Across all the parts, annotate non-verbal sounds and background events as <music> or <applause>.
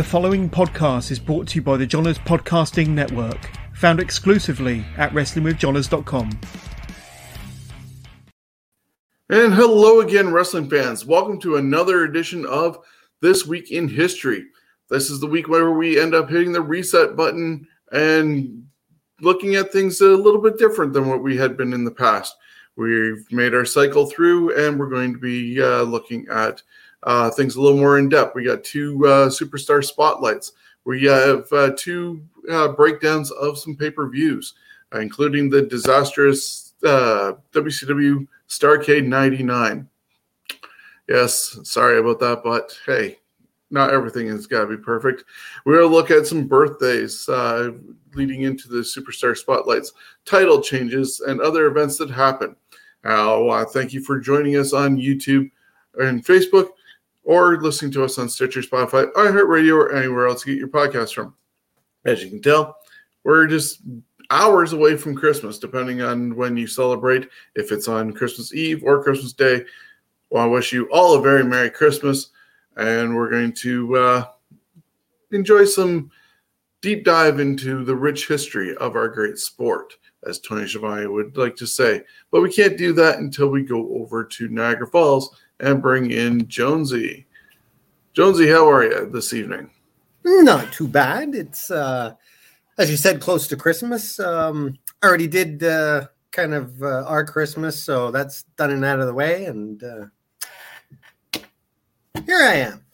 The following podcast is brought to you by the Johners Podcasting Network, found exclusively at WrestlingWithJohners.com. And hello again, wrestling fans. Welcome to another edition of This Week in History. This is the week where we end up hitting the reset button and looking at things a little bit different than what we had been in the past. We've made our cycle through and we're going to be uh, looking at uh, things a little more in depth. We got two uh, superstar spotlights. We have uh, two uh, breakdowns of some pay per views, uh, including the disastrous WCW uh, Starcade 99. Yes, sorry about that, but hey, not everything has got to be perfect. We're going to look at some birthdays leading into the superstar spotlights, title changes, and other events that happen. Uh, thank you for joining us on YouTube and Facebook or listening to us on Stitcher, Spotify, iHeartRadio, or anywhere else you get your podcast from. As you can tell, we're just hours away from Christmas, depending on when you celebrate. If it's on Christmas Eve or Christmas Day, well, I wish you all a very Merry Christmas. And we're going to uh, enjoy some deep dive into the rich history of our great sport, as Tony Schiavone would like to say. But we can't do that until we go over to Niagara Falls and bring in Jonesy. Jonesy, how are you this evening? Not too bad. It's uh, as you said, close to Christmas. Um, I already did uh, kind of uh, our Christmas, so that's done and out of the way, and uh, here I am.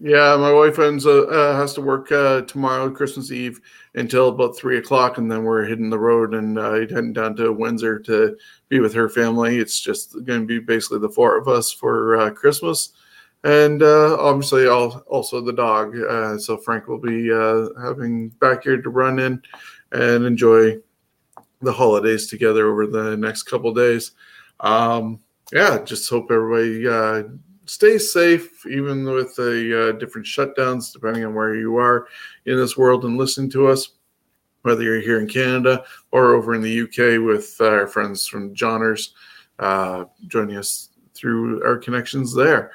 Yeah, my wife ends, uh, uh, has to work uh, tomorrow, Christmas Eve, until about three o'clock, and then we're hitting the road and heading down to Windsor to be with her family. It's just going to be basically the four of us for uh, Christmas, and uh, obviously all, also the dog. So Frank will be having backyard to run in and enjoy the holidays together over the next couple days. Um, yeah, just hope everybody stay safe, even with the uh, different shutdowns, depending on where you are in this world and listening to us, whether you're here in Canada or over in the UK with our friends from Johners uh, joining us through our connections there.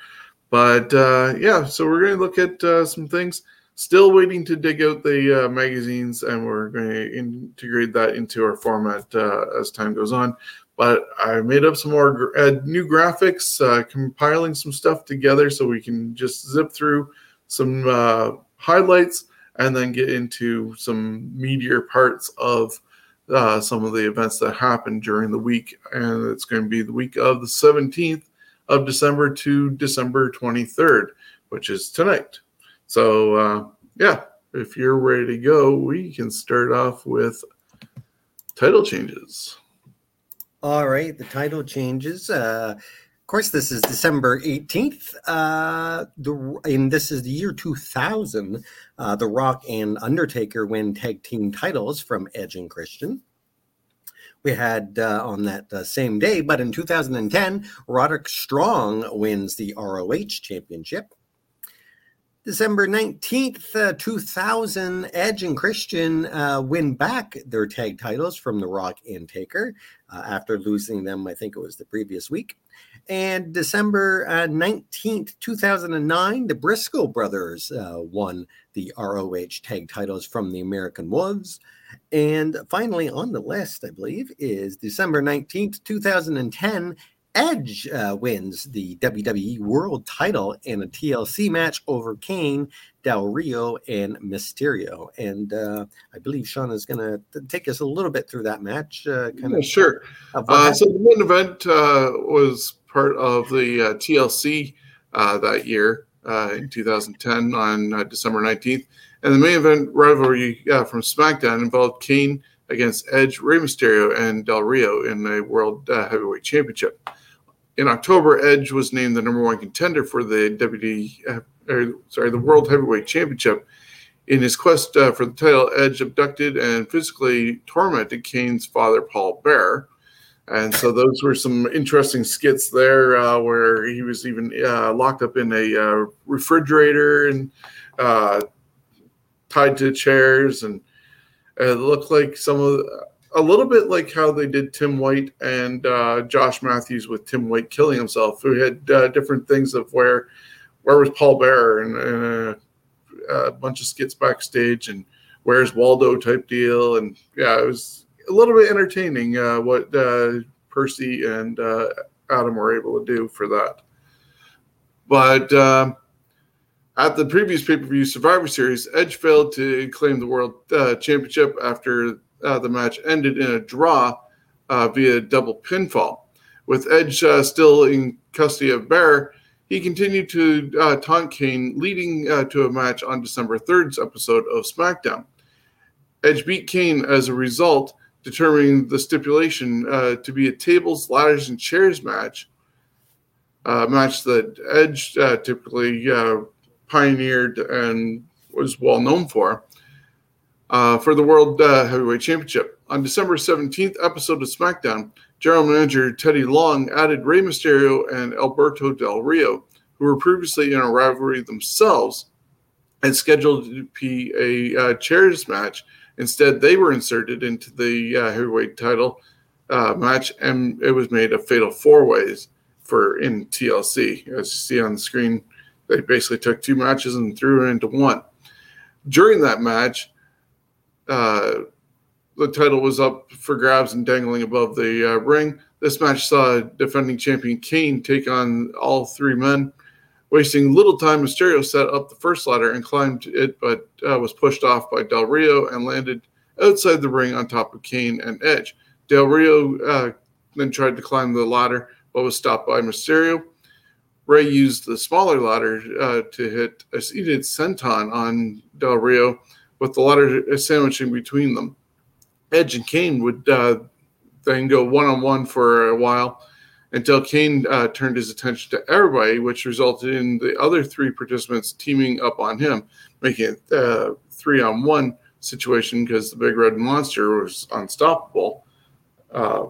But uh, yeah, so we're going to look at uh, some things. Still waiting to dig out the uh, magazines, and we're going to integrate that into our format uh, as time goes on but I made up some more uh, new graphics, uh, compiling some stuff together so we can just zip through some uh, highlights and then get into some meatier parts of uh, some of the events that happened during the week. And it's going to be the week of the 17th of December to December 23rd, which is tonight. So, uh, yeah, if you're ready to go, we can start off with title changes. All right, the title changes. Uh, of course, this is December 18th. Uh, the, and this is the year 2000. Uh, the Rock and Undertaker win tag team titles from Edge and Christian. We had uh, on that uh, same day, but in 2010, Roderick Strong wins the ROH championship. December 19th, uh, 2000, Edge and Christian uh, win back their tag titles from The Rock and Taker uh, after losing them, I think it was the previous week. And December 19th, uh, 2009, the Briscoe brothers uh, won the ROH tag titles from the American Wolves. And finally, on the list, I believe, is December 19th, 2010, Edge uh, wins the WWE World title in a TLC match over Kane, Del Rio, and Mysterio. And uh, I believe Sean is going to take us a little bit through that match. Uh, kind yeah, of sure. Uh, so the main event uh, was part of the uh, TLC that year in 2010 on December 19th. And the main event rivalry from SmackDown involved Kane against Edge, Rey Mysterio, and Del Rio in a World Heavyweight Championship in October, Edge was named the number one contender for the WD, uh, or, sorry, the World Heavyweight Championship. In his quest uh, for the title, Edge abducted and physically tormented Kane's father, Paul Bearer. And so those were some interesting skits there, uh, where he was even uh, locked up in a uh, refrigerator and uh, tied to chairs, and it looked like some of. The, a little bit like how they did Tim White and uh, Josh Matthews with Tim White killing himself, who had uh, different things of where where was Paul Bearer and, and uh, a bunch of skits backstage and where's Waldo type deal, and yeah, it was a little bit entertaining uh, what uh, Percy and uh, Adam were able to do for that. But um, at the previous pay per view Survivor Series, Edge failed to claim the World uh, Championship after uh, the match ended in a draw uh, via double pinfall. With Edge uh, still in custody of Bear, he continued to uh, taunt Kane, leading uh, to a match on December 3rd's episode of SmackDown. Edge beat Kane as a result, determining the stipulation uh, to be a tables, ladders, and chairs match, match that Edge typically pioneered and was well known for. Uh, for the World uh, Heavyweight Championship. On December 17th episode of SmackDown, General Manager Teddy Long added Rey Mysterio and Alberto Del Rio, who were previously in a rivalry themselves and scheduled to be a uh, chairs match. Instead, they were inserted into the uh, heavyweight title uh, match, and it was made a fatal four ways for in TLC. As you see on the screen, they basically took two matches and threw it into one. During that match, uh, the title was up for grabs and dangling above the uh, ring. This match saw defending champion Kane take on all three men. Wasting little time, Mysterio set up the first ladder and climbed it, but uh, was pushed off by Del Rio and landed outside the ring on top of Kane and Edge. Del Rio uh, then tried to climb the ladder, but was stopped by Mysterio. Rey used the smaller ladder uh, to hit a seated senton on Del Rio with the ladder sandwiching between them. Edge and Kane would uh, then go one on one for a while until Kane uh, turned his attention to everybody, which resulted in the other three participants teaming up on him, making it a uh, three on one situation because the big red monster was unstoppable. Uh,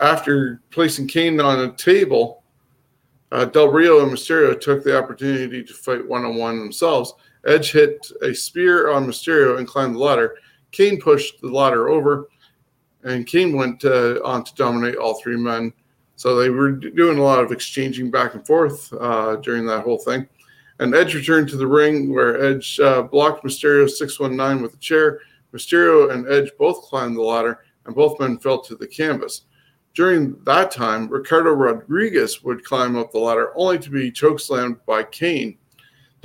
after placing Kane on a table, uh, Del Rio and Mysterio took the opportunity to fight one on one themselves Edge hit a spear on Mysterio and climbed the ladder. Kane pushed the ladder over, and Kane went uh, on to dominate all three men. So they were doing a lot of exchanging back and forth uh, during that whole thing. And Edge returned to the ring where Edge uh, blocked Mysterio 619 with a chair. Mysterio and Edge both climbed the ladder, and both men fell to the canvas. During that time, Ricardo Rodriguez would climb up the ladder only to be chokeslammed by Kane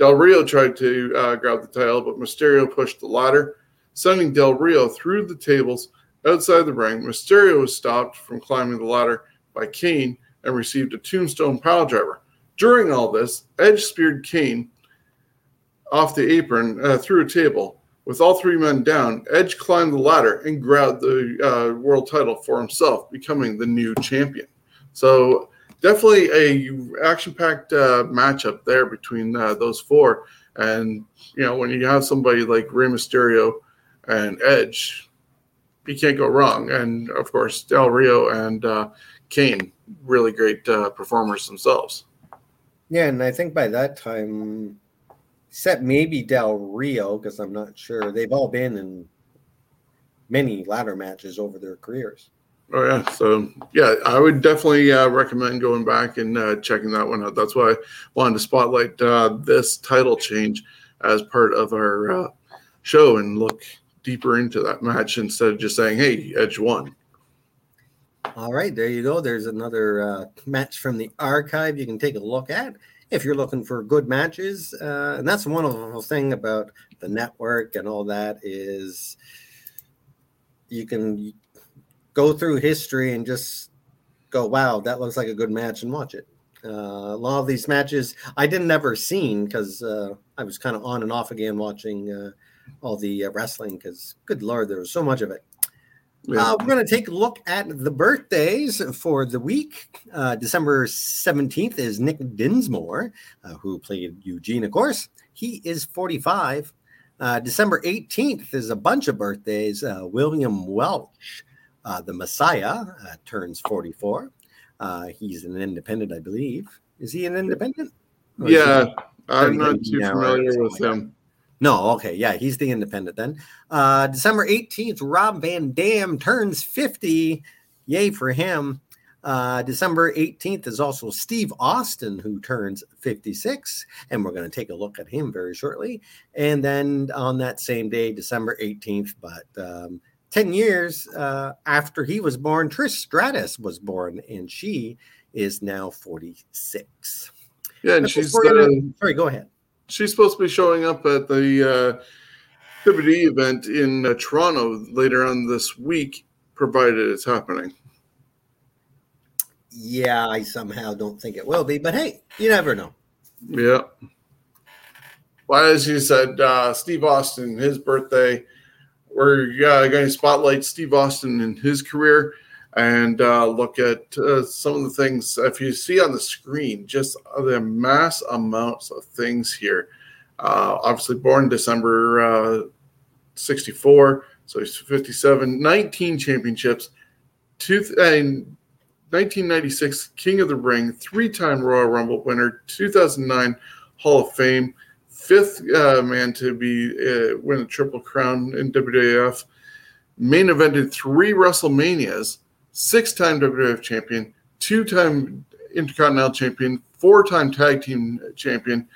Del Rio tried to uh, grab the title, but Mysterio pushed the ladder, sending Del Rio through the tables outside the ring. Mysterio was stopped from climbing the ladder by Kane and received a tombstone piledriver. During all this, Edge speared Kane off the apron uh, through a table. With all three men down, Edge climbed the ladder and grabbed the uh, world title for himself, becoming the new champion. So definitely a action-packed uh, matchup there between uh, those four. And you know, when you have somebody like Rey Mysterio and Edge, you can't go wrong. And of course, Del Rio and uh, Kane, really great uh, performers themselves. Yeah, and I think by that time, except maybe Del Rio, because I'm not sure, they've all been in many ladder matches over their careers. Oh yeah, so yeah, I would definitely uh, recommend going back and uh, checking that one out. That's why I wanted to spotlight uh, this title change as part of our uh, show and look deeper into that match instead of just saying, "Hey, Edge won." All right, there you go. There's another uh, match from the archive you can take a look at if you're looking for good matches. Uh, and that's one of the thing about the network and all that is you can go through history and just go, wow, that looks like a good match and watch it. Uh, a lot of these matches I didn't ever seen because uh, I was kind of on and off again watching uh, all the uh, wrestling because good lord, there was so much of it. Yeah. Uh, we're going to take a look at the birthdays for the week. Uh, December 17th is Nick Dinsmore, who played Eugene, of course. He is 45. December 18th is a bunch of birthdays. William Welch, uh, the Messiah uh, turns 44. Uh, he's an independent, I believe. Is he an independent? yeah, I'm not too familiar with him. No, okay, yeah, he's the independent then. Uh, December 18th, Rob Van Dam turns 50. Yay for him. Uh, December 18th is also Steve Austin, who turns 56, and we're going to take a look at him very shortly. And then on that same day, December 18th, but um, 10 years uh, after he was born, Trish Stratus was born, and she is now 46. Yeah, and she's uh, sorry. Go ahead. She's supposed to be showing up at the uh, event in uh, Toronto later on this week, provided it's happening. Yeah, I somehow don't think it will be, but hey, you never know. Yeah. Well, as you said, uh, Steve Austin, his birthday, we're uh, going to spotlight Steve Austin and his career and uh, look at uh, some of the things. If you see on the screen, just the mass amounts of things here. Uh, obviously, born December uh, 64, so he's 57, 19 championships, two, and 1996 King of the Ring, three-time Royal Rumble winner, 2009 Hall of Fame, fifth uh, man to be uh, win a triple crown in WWF. Main evented three WrestleManias, six-time WWF champion, two-time Intercontinental champion, four-time tag team champion,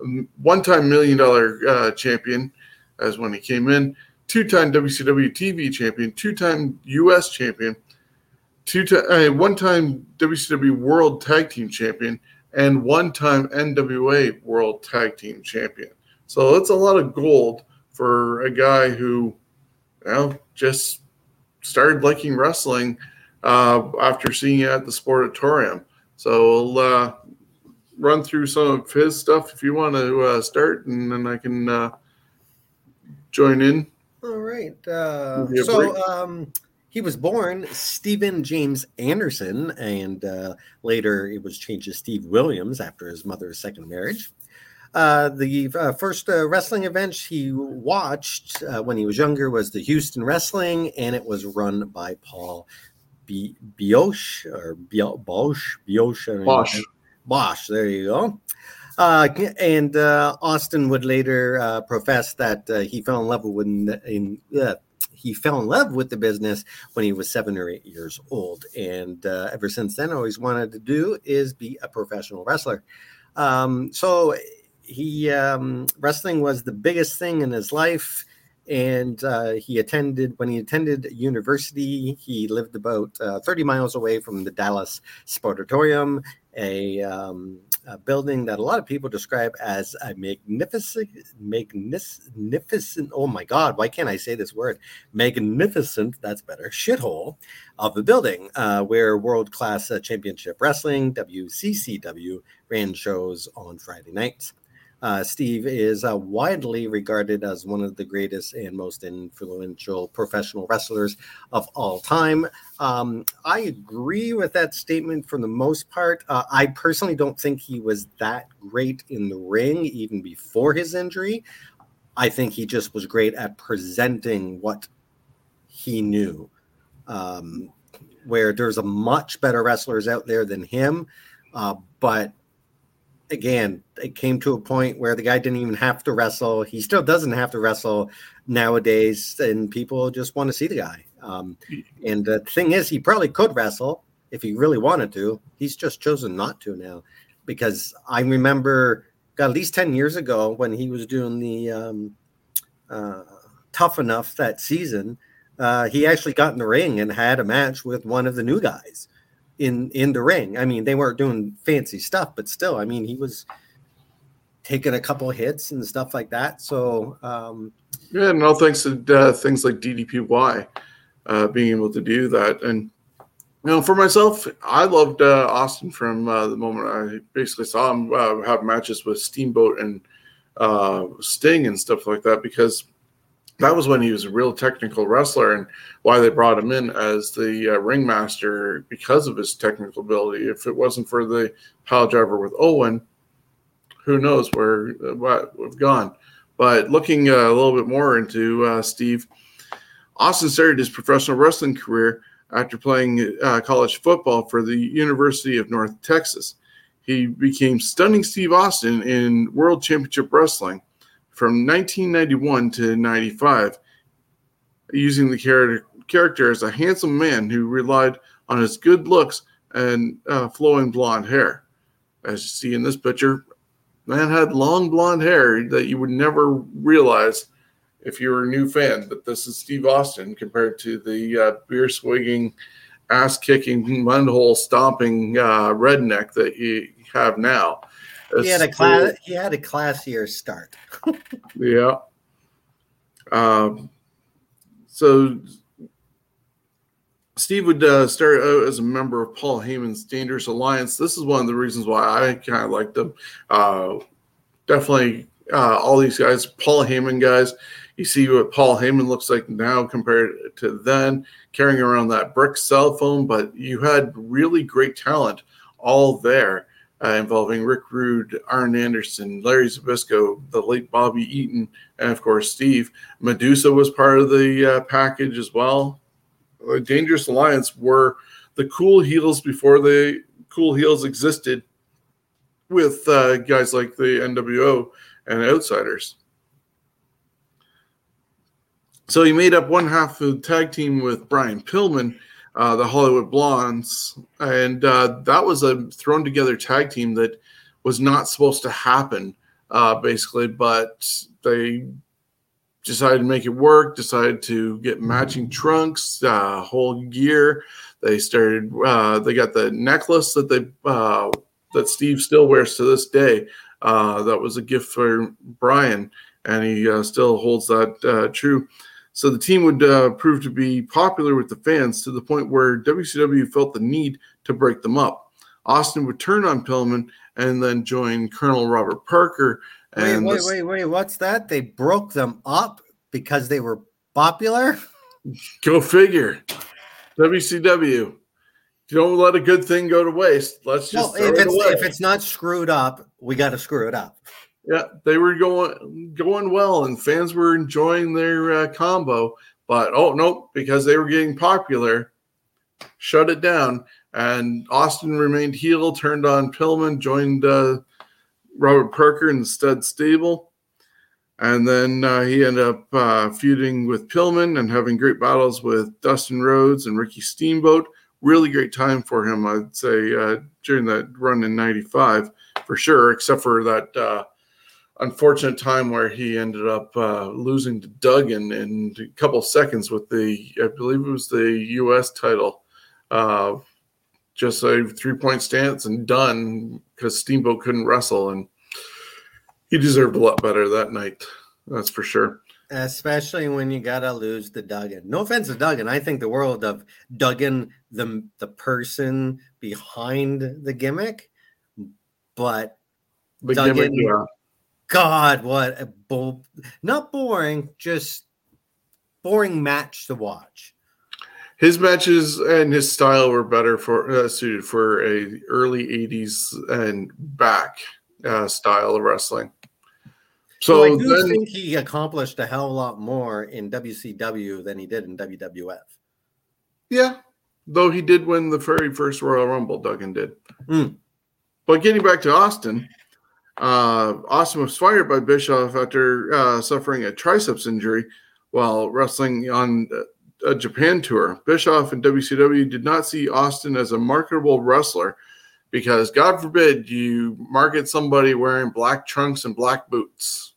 um, one-time million dollar uh, champion, as when he came in, two-time WCW TV champion, two-time U.S. champion two time, uh, one time WCW World Tag Team Champion, and one time NWA World Tag Team Champion. So that's a lot of gold for a guy who, you know, just started liking wrestling uh, after seeing it at the Sportatorium. So we'll uh, run through some of his stuff if you want to uh, start, and then I can uh, join in. All right. Uh, so, um, he was born Stephen James Anderson, and uh, later it was changed to Steve Williams after his mother's second marriage. Uh, the uh, first uh, wrestling event he watched uh, when he was younger was the Houston Wrestling, and it was run by Paul B- Bioche or Boesch, Bioche, Boesch. Boesch. There you go. Uh, and uh, Austin would later uh, profess that uh, he fell in love with in, in he fell in love with the business when he was seven or eight years old, and uh, ever since then, always wanted to do is be a professional wrestler. Um, so he um, wrestling was the biggest thing in his life and uh, he attended when he attended university he lived about uh, 30 miles away from the dallas sportatorium a um, a building that a lot of people describe as a magnificent, magnificent. Oh my God, why can't I say this word? Magnificent. That's better. Shithole of a building uh, where world class uh, championship wrestling (WCCW) ran shows on Friday nights. Uh, Steve is uh, widely regarded as one of the greatest and most influential professional wrestlers of all time. Um, I agree with that statement for the most part. Uh, I personally don't think he was that great in the ring even before his injury. I think he just was great at presenting what he knew. Um, where there's a much better wrestlers out there than him, uh, but again, it came to a point where the guy didn't even have to wrestle. He still doesn't have to wrestle nowadays, and people just want to see the guy. Um, and the thing is, he probably could wrestle if he really wanted to. He's just chosen not to now, because I remember at least ten years ago when he was doing the um, uh, tough enough that season. Uh, he actually got in the ring and had a match with one of the new guys in in the ring. I mean, they weren't doing fancy stuff, but still, I mean, he was taking a couple hits and stuff like that. So um, yeah, and all thanks to uh, things like DDPY uh, being able to do that. And you know, for myself, I loved uh, Austin from uh, the moment I basically saw him uh, have matches with Steamboat and uh, Sting and stuff like that because that was when he was a real technical wrestler and why they brought him in as the uh, ringmaster because of his technical ability. If it wasn't for the pile driver with Owen, who knows where uh, what have gone. But looking uh, a little bit more into uh, Steve, Austin started his professional wrestling career after playing uh, college football for the University of North Texas. He became Stunning Steve Austin in World Championship Wrestling from 1991 to 95, using the character, character as a handsome man who relied on his good looks and uh, flowing blonde hair. As you see in this picture, man had long blonde hair that you would never realize if you were a new fan that this is Steve Austin compared to the uh, beer swigging, ass kicking, mudhole stomping uh, redneck that you have now. He had a class. He had a classier start. <laughs> yeah. Um, so Steve would uh, start out as a member of Paul Heyman's Dangerous Alliance. This is one of the reasons why I kind of liked them. Uh, definitely, uh, all these guys, Paul Heyman guys. You see what Paul Heyman looks like now compared to then, carrying around that brick cell phone. But you had really great talent all there, uh, involving Rick Rude, Arn Anderson, Larry Zbyszko, the late Bobby Eaton, and of course Steve. Medusa was part of the uh, package as well. The Dangerous Alliance were the cool heels before the cool heels existed with uh, guys like the NWO and Outsiders. So he made up one half of the tag team with Brian Pillman, uh, the Hollywood Blondes, and uh, that was a thrown together tag team that was not supposed to happen, uh, basically, but they decided to make it work, decided to get matching trunks, uh, whole gear. They started, uh, they got the necklace that they, uh, that Steve still wears to this day. That was a gift for Brian, and he still holds that true. So the team would uh, prove to be popular with the fans to the point where WCW felt the need to break them up. Austin would turn on Pillman and then join Colonel Robert Parker. And wait, wait, wait, wait. What's that? They broke them up because they were popular? <laughs> Go figure. WCW. Don't let a good thing go to waste. Let's just no, if it's it if it's not screwed up, we got to screw it up. Yeah, they were going going well, and fans were enjoying their uh, combo. But oh no, because they were getting popular, shut it down. And Austin remained heel, turned on Pillman, joined uh, Robert Parker the stud stable. And then uh, he ended up uh, feuding with Pillman and having great battles with Dustin Rhodes and Ricky Steamboat. Really great time for him, I'd say, uh, during that run in 95 for sure, except for that uh, unfortunate time where he ended up uh, losing to Duggan in a couple seconds with the, I believe it was the U.S. title. Uh, just a three point stance and done because Steamboat couldn't wrestle. And he deserved a lot better that night. That's for sure. Especially when you gotta lose the Duggan. No offense to Duggan. I think the world of Duggan, the the person behind the gimmick, but the Duggan, gimmick, yeah. God, what a bo- not boring, just boring match to watch. His matches and his style were better for uh, suited for a early '80s and back uh, style of wrestling. So I do then, think he accomplished a hell of a lot more in WCW than he did in WWF. Yeah, though he did win the very first Royal Rumble, Duggan did. Mm. But getting back to Austin, uh, Austin was fired by Bischoff after uh, suffering a triceps injury while wrestling on a Japan tour. Bischoff and WCW did not see Austin as a marketable wrestler because, God forbid, you market somebody wearing black trunks and black boots.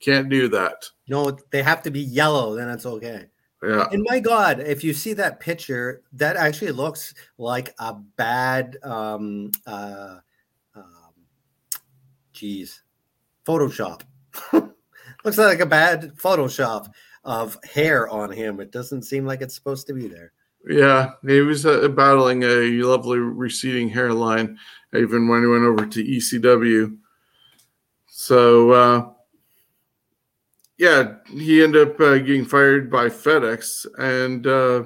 Can't do that. No, they have to be yellow, then it's okay. Yeah. And my God, if you see that picture, that actually looks like a bad um uh geez Photoshop. <laughs> looks like a bad Photoshop of hair on him. It doesn't seem like it's supposed to be there. Yeah, he was uh, battling a lovely receding hairline even when he went over to ECW. So uh yeah, he ended up uh, getting fired by FedEx, and uh,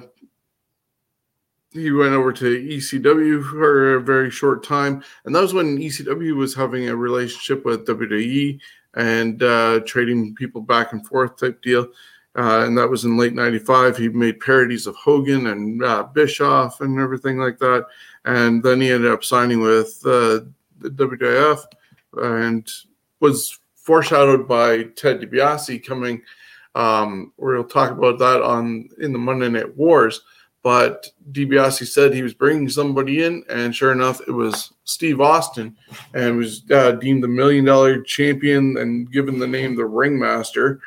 he went over to ECW for a very short time, and that was when ECW was having a relationship with WWE and uh, trading people back and forth type deal. Uh, and that was in late '95. He made parodies of Hogan and uh, Bischoff and everything like that, and then he ended up signing with uh, the WWF and was foreshadowed by Ted DiBiase coming. Um, we'll talk about that on in the Monday Night Wars. But DiBiase said he was bringing somebody in, and sure enough, it was Steve Austin, and was uh, deemed the million dollar champion and given the name the Ringmaster.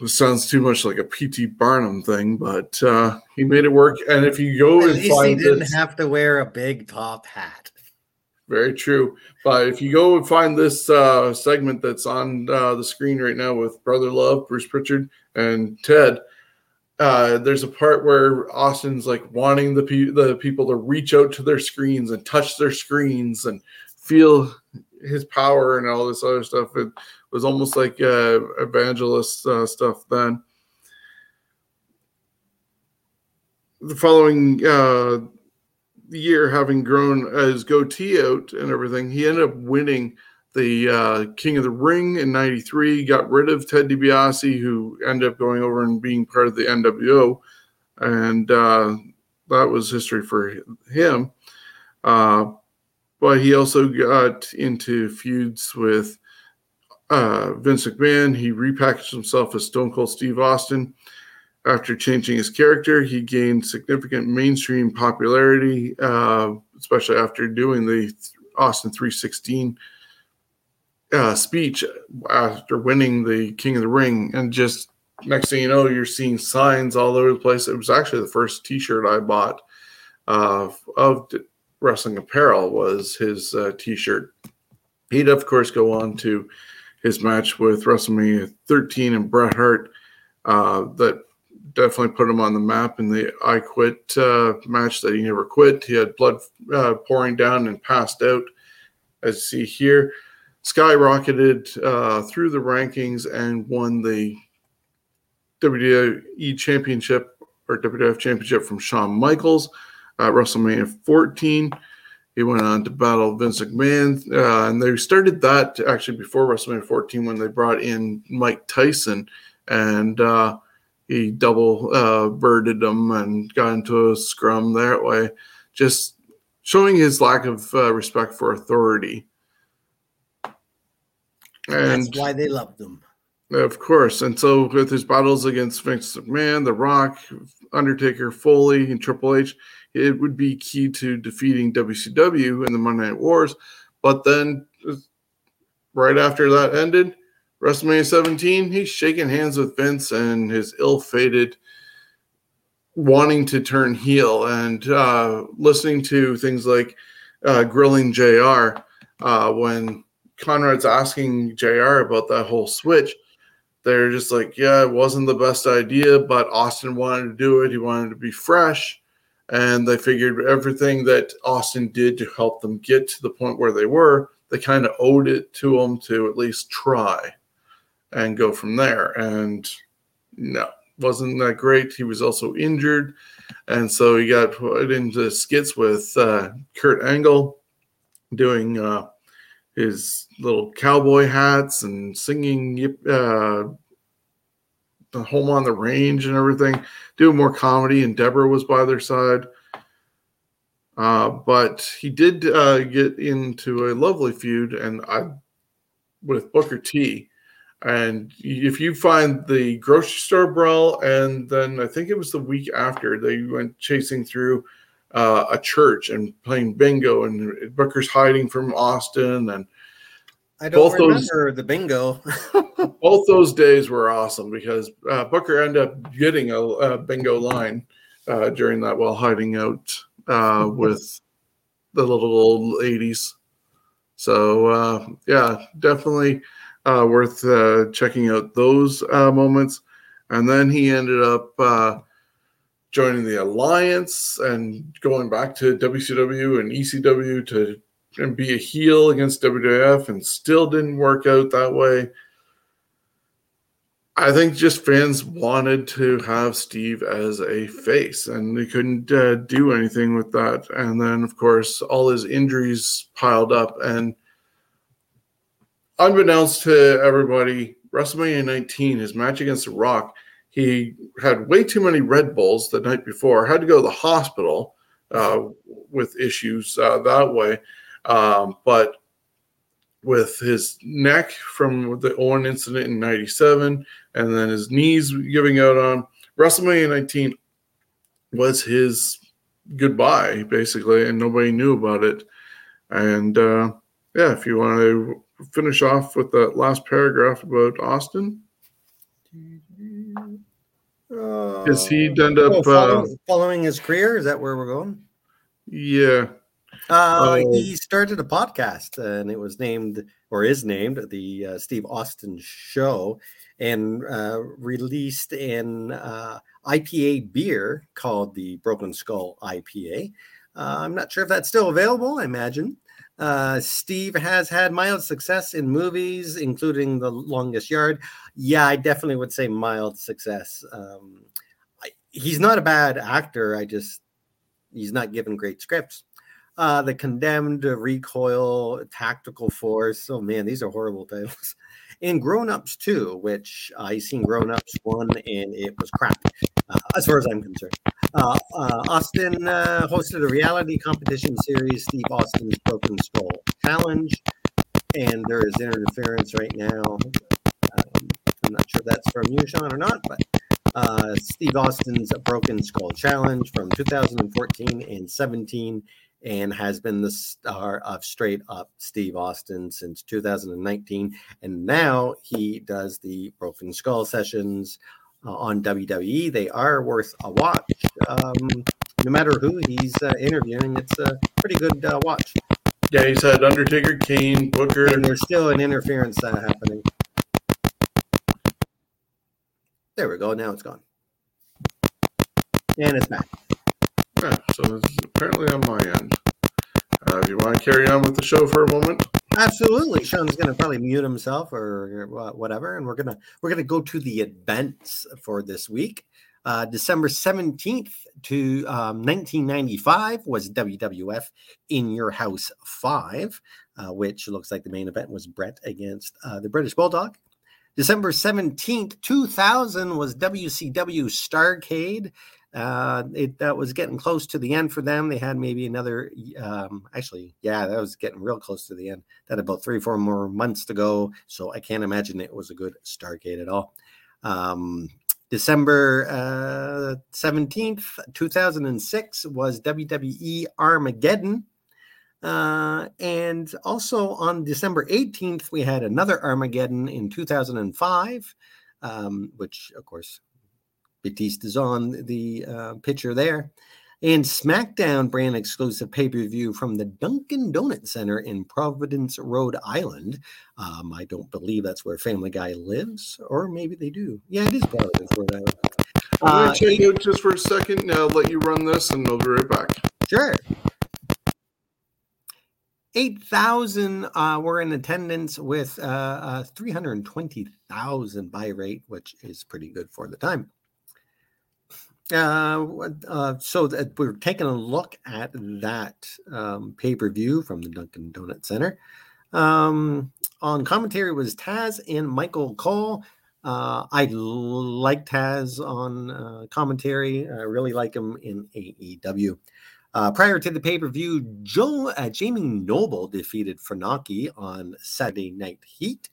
It sounds too much like a PT Barnum thing, but uh, he made it work. And if you go At and least he didn't this, have to wear a big top hat. very true. But if you go and find this uh, segment that's on uh, the screen right now with Brother Love, Bruce Pritchard, and Ted, uh, there's a part where Austin's like wanting the pe- the people to reach out to their screens and touch their screens and feel his power and all this other stuff. It was almost like uh, evangelist uh, stuff then. The following uh, year, having grown his goatee out and everything, he ended up winning the uh, King of the Ring in '93. Got rid of Ted DiBiase, who ended up going over and being part of the NWO, and uh, that was history for him. Uh, but he also got into feuds with uh, Vince McMahon. He repackaged himself as Stone Cold Steve Austin. After changing his character, he gained significant mainstream popularity, uh, especially after doing the Austin 316 uh, speech after winning the King of the Ring. And just next thing you know, you're seeing signs all over the place. It was actually the first T-shirt I bought uh, of wrestling apparel was his uh, T-shirt. He'd of course go on to his match with WrestleMania 13 and Bret Hart. Uh, that definitely put him on the map in the I Quit uh, match that he never quit. He had blood uh, pouring down and passed out, as you see here. Skyrocketed uh, through the rankings and won the WWE Championship or WWF Championship from Shawn Michaels at WrestleMania 14. He went on to battle Vince McMahon, uh, and they started that actually before WrestleMania 14 when they brought in Mike Tyson, and uh, he double uh, birded him and got into a scrum that way, just showing his lack of uh, respect for authority. And That's why they loved him. of course. And so with his battles against Vince McMahon, The Rock, Undertaker, Foley, and Triple H, it would be key to defeating WCW in the Monday Night Wars. But then right after that ended, WrestleMania 17, he's shaking hands with Vince and his ill-fated wanting to turn heel and uh, listening to things like uh, grilling JR uh, when Conrad's asking JR about that whole switch they're just like, yeah, it wasn't the best idea, but Austin wanted to do it. He wanted to be fresh. And they figured everything that Austin did to help them get to the point where they were, they kind of owed it to him to at least try and go from there. And no, wasn't that great. He was also injured. And so he got put into skits with uh, Kurt Angle doing uh, his little cowboy hats and singing uh, the home on the range and everything, doing more comedy. And Debra was by their side. Uh, but he did uh, get into a lovely feud and I with Booker T. And if you find the grocery store brawl, and then I think it was the week after they went chasing through uh, a church and playing bingo, and Booker's hiding from Austin, and I don't Both those- remember the bingo. <laughs> both those days were awesome because uh, Booker ended up getting a, a bingo line uh, during that while hiding out uh, <laughs> with the little old ladies. So uh, yeah, definitely uh, worth uh, checking out those uh, moments. And then he ended up uh, joining the alliance and going back to WCW and ECW to and be a heel against WWF, and still didn't work out that way. I think just fans wanted to have Steve as a face, and they couldn't uh, do anything with that. And then, of course, all his injuries piled up. And unbeknownst to everybody, WrestleMania 19, his match against The Rock, he had way too many Red Bulls the night before, had to go to the hospital uh, with issues uh, that way. Um, but with his neck from the Owen incident in 97 and then his knees giving out on WrestleMania 19 was his goodbye, basically, and nobody knew about it. And uh, yeah, if you want to finish off with that last paragraph about Austin. Because he'd end up Oh, uh, following his career. Is that where we're going? yeah, Uh, he started a podcast, and it was named or is named the uh, Steve Austin Show, and uh, released an uh, IPA beer called the Broken Skull IPA. Uh, I'm not sure if that's still available. I imagine. Uh, Steve has had mild success in movies, including The Longest Yard. Yeah, I definitely would say mild success. Um, I, he's not a bad actor. I just he's not given great scripts. Uh, the Condemned, Recoil, Tactical Force. Oh man, these are horrible titles. And Grown Ups 2, which I seen Grown Ups 1 and it was crap, uh, as far as I'm concerned. Uh, uh, Austin uh, hosted a reality competition series, Steve Austin's Broken Skull Challenge. And there is interference right now. Um, I'm not sure if that's from you, Sean, or not, but uh, Steve Austin's Broken Skull Challenge from 2014 and 17 and has been the star of Straight Up Steve Austin since 2019. And now he does the Broken Skull sessions uh, on WWE. They are worth a watch. Um, no matter who he's uh, interviewing, it's a pretty good uh, watch. yeah, he's had Undertaker, Kane, Booker. And there's still an interference uh, happening. There we go. Now it's gone. And it's back. Yeah, so it's apparently on my end. Uh, if you want to carry on with the show for a moment, Absolutely, Sean's going to probably mute himself or whatever, and we're gonna we're gonna go to the events for this week. Uh, December seventeenth to um, 1995 was WWF In Your House Five, uh, which looks like the main event was Bret against uh, the British Bulldog. December 17th, 2000 was WCW Starcade. Uh, it that was getting close to the end for them. They had maybe another, um, actually, yeah, that was getting real close to the end. That about three, four more months to go. So I can't imagine it was a good Starcade at all. Um, December uh, 17th, 2006 was WWE Armageddon. Uh, and also on December 18th, we had another Armageddon in 2005, um, which, of course, Batista's on the uh, picture there. And SmackDown brand exclusive pay per view from the Dunkin' Donut Center in Providence, Rhode Island. Um, I don't believe that's where Family Guy lives, or maybe they do. Yeah, it is Providence, Rhode Island. I'm Uh, going to check out just for a second. and I'll let you run this, and I'll be right back. Sure. 8,000 uh, were in attendance with uh, uh, 320,000 buy rate, which is pretty good for the time. Uh, uh, so that we're taking a look at that um, pay per view from the Dunkin' Donut Center. Um, on commentary was Taz and Michael Cole. Uh, I l- like Taz on uh, commentary. I really like him in AEW. Prior to the pay per view, Joe Jamie Noble defeated Funaki on Saturday Night Heat.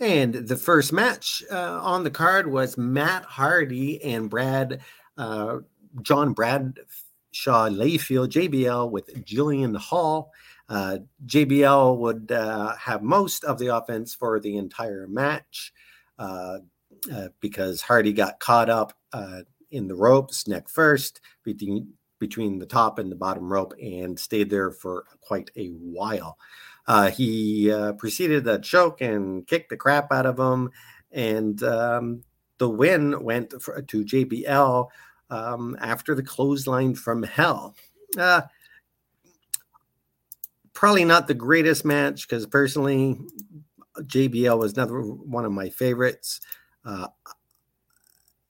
And the first match uh, on the card was Matt Hardy and Brad uh, John Bradshaw Layfield JBL with Jillian Hall. Uh, JBL would uh, have most of the offense for the entire match uh, uh, because Hardy got caught up in the ropes neck first between between the top and the bottom rope and stayed there for quite a while. Uh, he uh, proceeded to choke and kicked the crap out of him, and um, the win went for, to JBL um, after the clothesline from hell. Uh, probably not the greatest match because personally, JBL was another one of my favorites. Uh,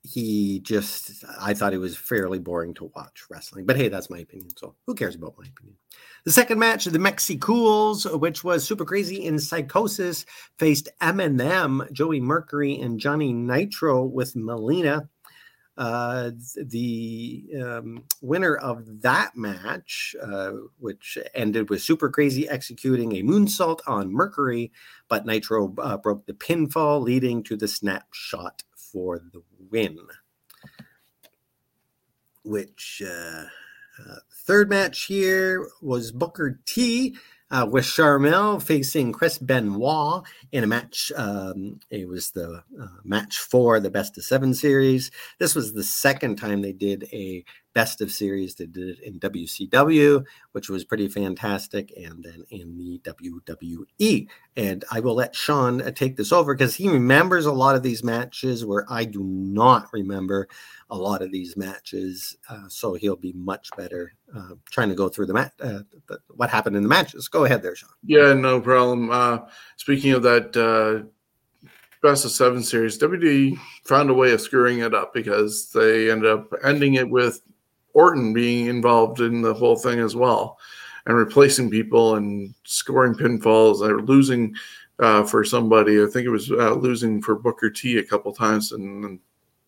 he just I thought he was fairly boring to watch wrestling. But hey, that's my opinion. So who cares about my opinion? The second match, of the Mexicools, which was super crazy in Psicosis, faced MNM, Joey Mercury, and Johnny Nitro with Melina. Uh, the um, winner of that match, uh, which ended with Super Crazy executing a moonsault on Mercury, but Nitro uh, broke the pinfall, leading to the snapshot for the win. which third match here was Booker T uh, with Sharmell facing Chris Benoit in a match. Um, it was the uh, match for the best of seven series. This was the second time they did a best of series. They did it in WCW, which was pretty fantastic, and then in the WWE. And I will let Sean uh, take this over because he remembers a lot of these matches where I do not remember a lot of these matches. Uh, so he'll be much better uh, trying to go through the, mat, uh, what happened in the matches. Go ahead there, Sean. Yeah, no problem. Uh, speaking of that uh, best of seven series, WWE found a way of screwing it up because they ended up ending it with Orton being involved in the whole thing as well and replacing people and scoring pinfalls or losing uh, for somebody. I think it was uh, losing for Booker T a couple times. And, and,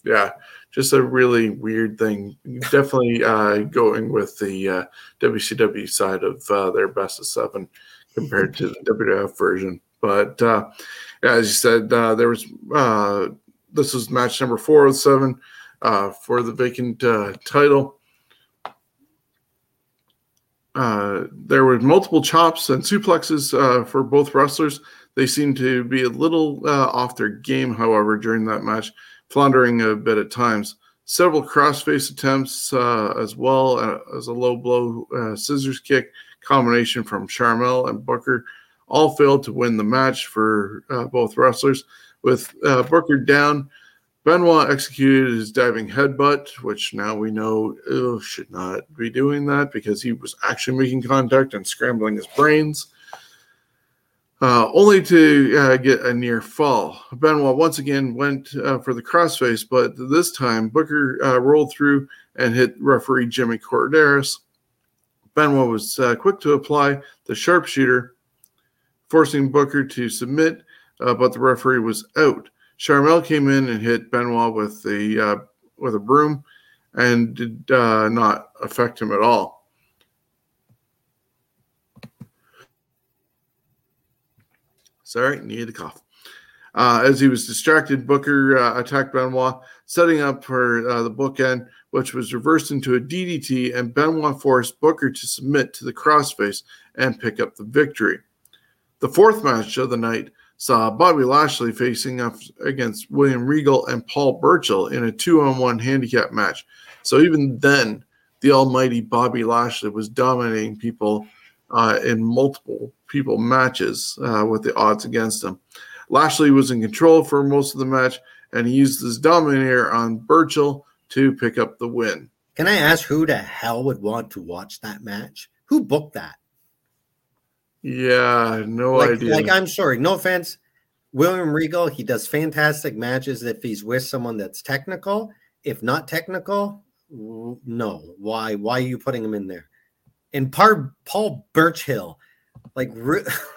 yeah, just a really weird thing. <laughs> Definitely uh, going with the WCW uh, side of uh, their best of seven compared to the WWF version. But uh, as you said, there was this was match number four of seven for the vacant title uh, there were multiple chops and suplexes uh, for both wrestlers. They seemed to be a little uh, off their game, however, during that match, floundering a bit at times. Several crossface attempts, uh, as well uh, as a low blow scissors kick combination from Sharmell and Booker, all failed to win the match for both wrestlers. With Booker down, Benoit executed his diving headbutt, which now we know should not be doing that because he was actually making contact and scrambling his brains, uh, only to uh, get a near fall. Benoit once again went uh, for the crossface, but this time Booker uh, rolled through and hit referee Jimmy Korderas. Benoit was uh, quick to apply the sharpshooter, forcing Booker to submit, uh, but the referee was out. Sharmell came in and hit Benoit with the uh, with a broom, and did uh, not affect him at all. Sorry, needed a cough. Uh, as he was distracted, Booker uh, attacked Benoit, setting up for uh, the bookend, which was reversed into a DDT, and Benoit forced Booker to submit to the crossface and pick up the victory. The fourth match of the night saw Bobby Lashley facing up against William Regal and Paul Burchill in a two on one handicap match. So even then, the almighty Bobby Lashley was dominating people uh, in multiple people matches uh, with the odds against him. Lashley was in control for most of the match, and he used his dominator on Burchill to pick up the win. Can I ask who the hell would want to watch that match? Who booked that? Yeah, no like, idea. Like, I'm sorry, no offense. William Regal, he does fantastic matches if he's with someone that's technical. If not technical, no. Why? Why are you putting him in there? And Par- Paul Burchill, like, <laughs>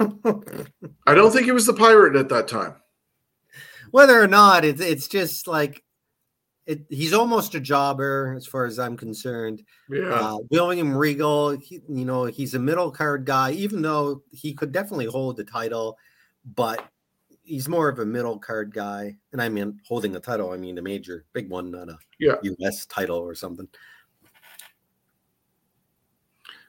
I don't think he was the pirate at that time. Whether or not, it's it's just like it, he's almost a jobber as far as I'm concerned. Yeah. Uh, William Regal, he, you know, he's a middle card guy, even though he could definitely hold the title, but he's more of a middle card guy. And I mean, holding a title, I mean a major, big one, not a yeah. U.S. title or something.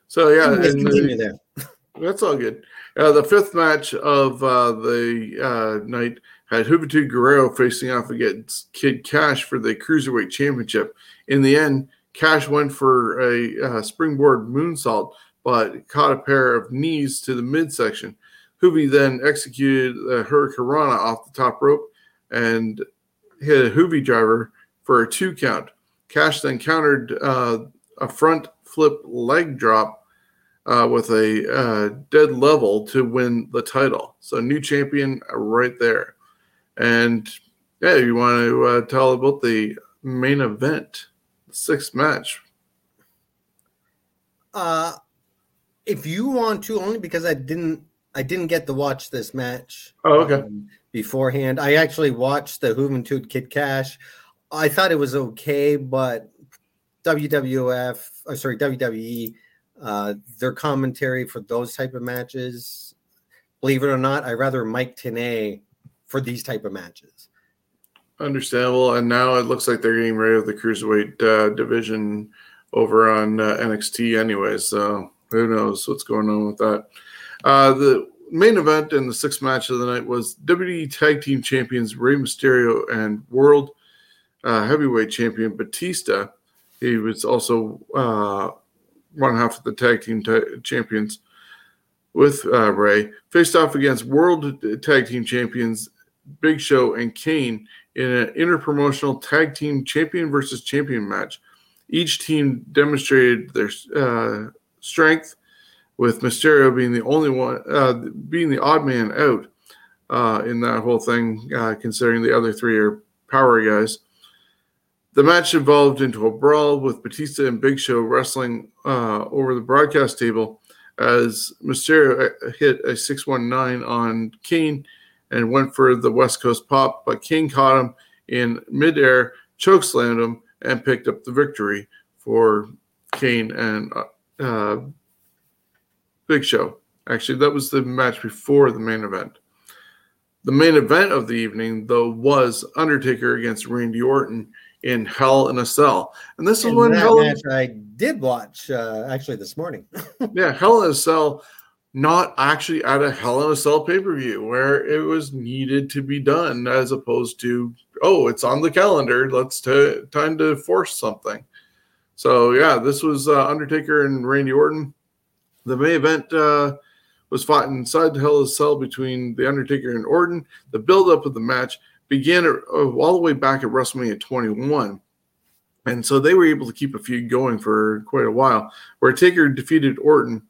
So yeah, <laughs> that's all good. Uh, the fifth match of uh, the uh, night had Juventud Guerrero facing off against Kid Kash for the Cruiserweight Championship. In the end, Kash went for a uh, springboard moonsault, but caught a pair of knees to the midsection. Juvi then executed the Hurricanrana off the top rope and hit a Juvi driver for a two count. Kash then countered uh, a front flip leg drop uh, with a uh, dead level to win the title. So, new champion right there. And yeah, you want to uh, tell about the main event, the sixth match? Uh, if you want to, only because I didn't, I didn't get to watch this match. Oh, okay. Um, beforehand, I actually watched the Juventud Kid Kash. I thought it was okay, but WWF, or sorry, WWE, uh, their commentary for those type of matches, believe it or not, I rather Mike Tenay for these type of matches. understandable. And now it looks like they're getting rid of the cruiserweight uh, division over on uh, NXT anyway. So who knows what's going on with that? Uh, the main event and the sixth match of the night was WWE Tag Team Champions Rey Mysterio and World uh, Heavyweight Champion Batista. He was also uh, one half of the Tag Team t- Champions with uh, Rey faced off against World Tag Team Champions Big Show and Kane in an interpromotional tag team champion versus champion match. Each team demonstrated their uh, strength, with Mysterio being the only one, uh, being the odd man out uh, in that whole thing, uh, considering the other three are power guys. The match evolved into a brawl with Batista and Big Show wrestling uh, over the broadcast table as Mysterio uh, hit a 619 on Kane and went for the West Coast pop, but King caught him in midair, chokeslammed him, and picked up the victory for Kane and uh, uh, Big Show. Actually, that was the match before the main event. The main event of the evening, though, was Undertaker against Randy Orton in Hell in a Cell, and this and is when Hell match I did watch uh, actually this morning. <laughs> yeah, Hell in a Cell not actually at a Hell in a Cell pay per view where it was needed to be done, as opposed to oh, it's on the calendar. Let's t- time to force something. So yeah, this was uh, Undertaker and Randy Orton. The main event uh, was fought inside the Hell in a Cell between the Undertaker and Orton. The build-up of the match began at, uh, all the way back at WrestleMania 21. And so they were able to keep a feud going for quite a while, where Taker defeated Orton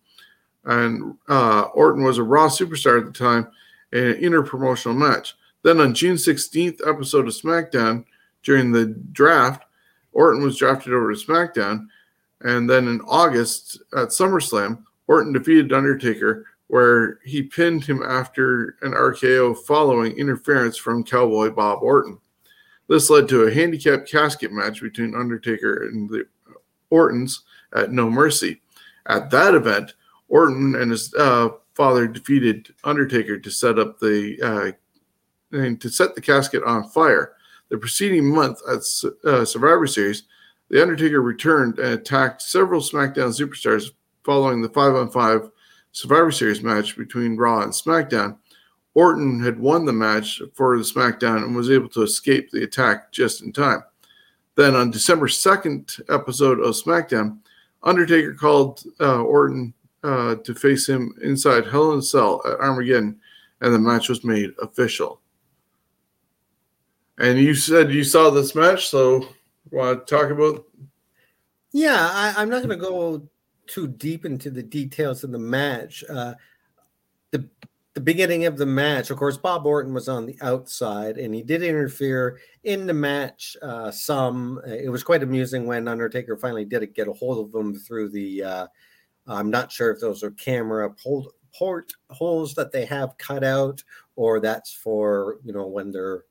and uh, Orton was a Raw superstar at the time in an interpromotional match. Then on June 16th episode of SmackDown, during the draft, Orton was drafted over to SmackDown. And then in August at SummerSlam, Orton defeated Undertaker, where he pinned him after an RKO following interference from Cowboy Bob Orton. This led to a handicap casket match between Undertaker and the Ortons at No Mercy. At that event, Orton and his uh, father defeated Undertaker to set up the uh, and to set the casket on fire. The preceding month at uh, Survivor Series, the Undertaker returned and attacked several SmackDown superstars following the five on five Survivor Series match between Raw and SmackDown. Orton had won the match for the SmackDown and was able to escape the attack just in time. Then on December 2nd episode of SmackDown, Undertaker called uh, Orton uh, to face him inside Hell in a Cell at Armageddon, and the match was made official. And you said you saw this match, so want to talk about? Yeah, I, am not going to go too deep into the details of the match. Uh, the the beginning of the match, of course, Bob Orton was on the outside, and he did interfere in the match. Uh, some it was quite amusing when Undertaker finally did get a hold of him through the uh, I'm not sure if those are camera port, port holes that they have cut out or that's for, you know, when they're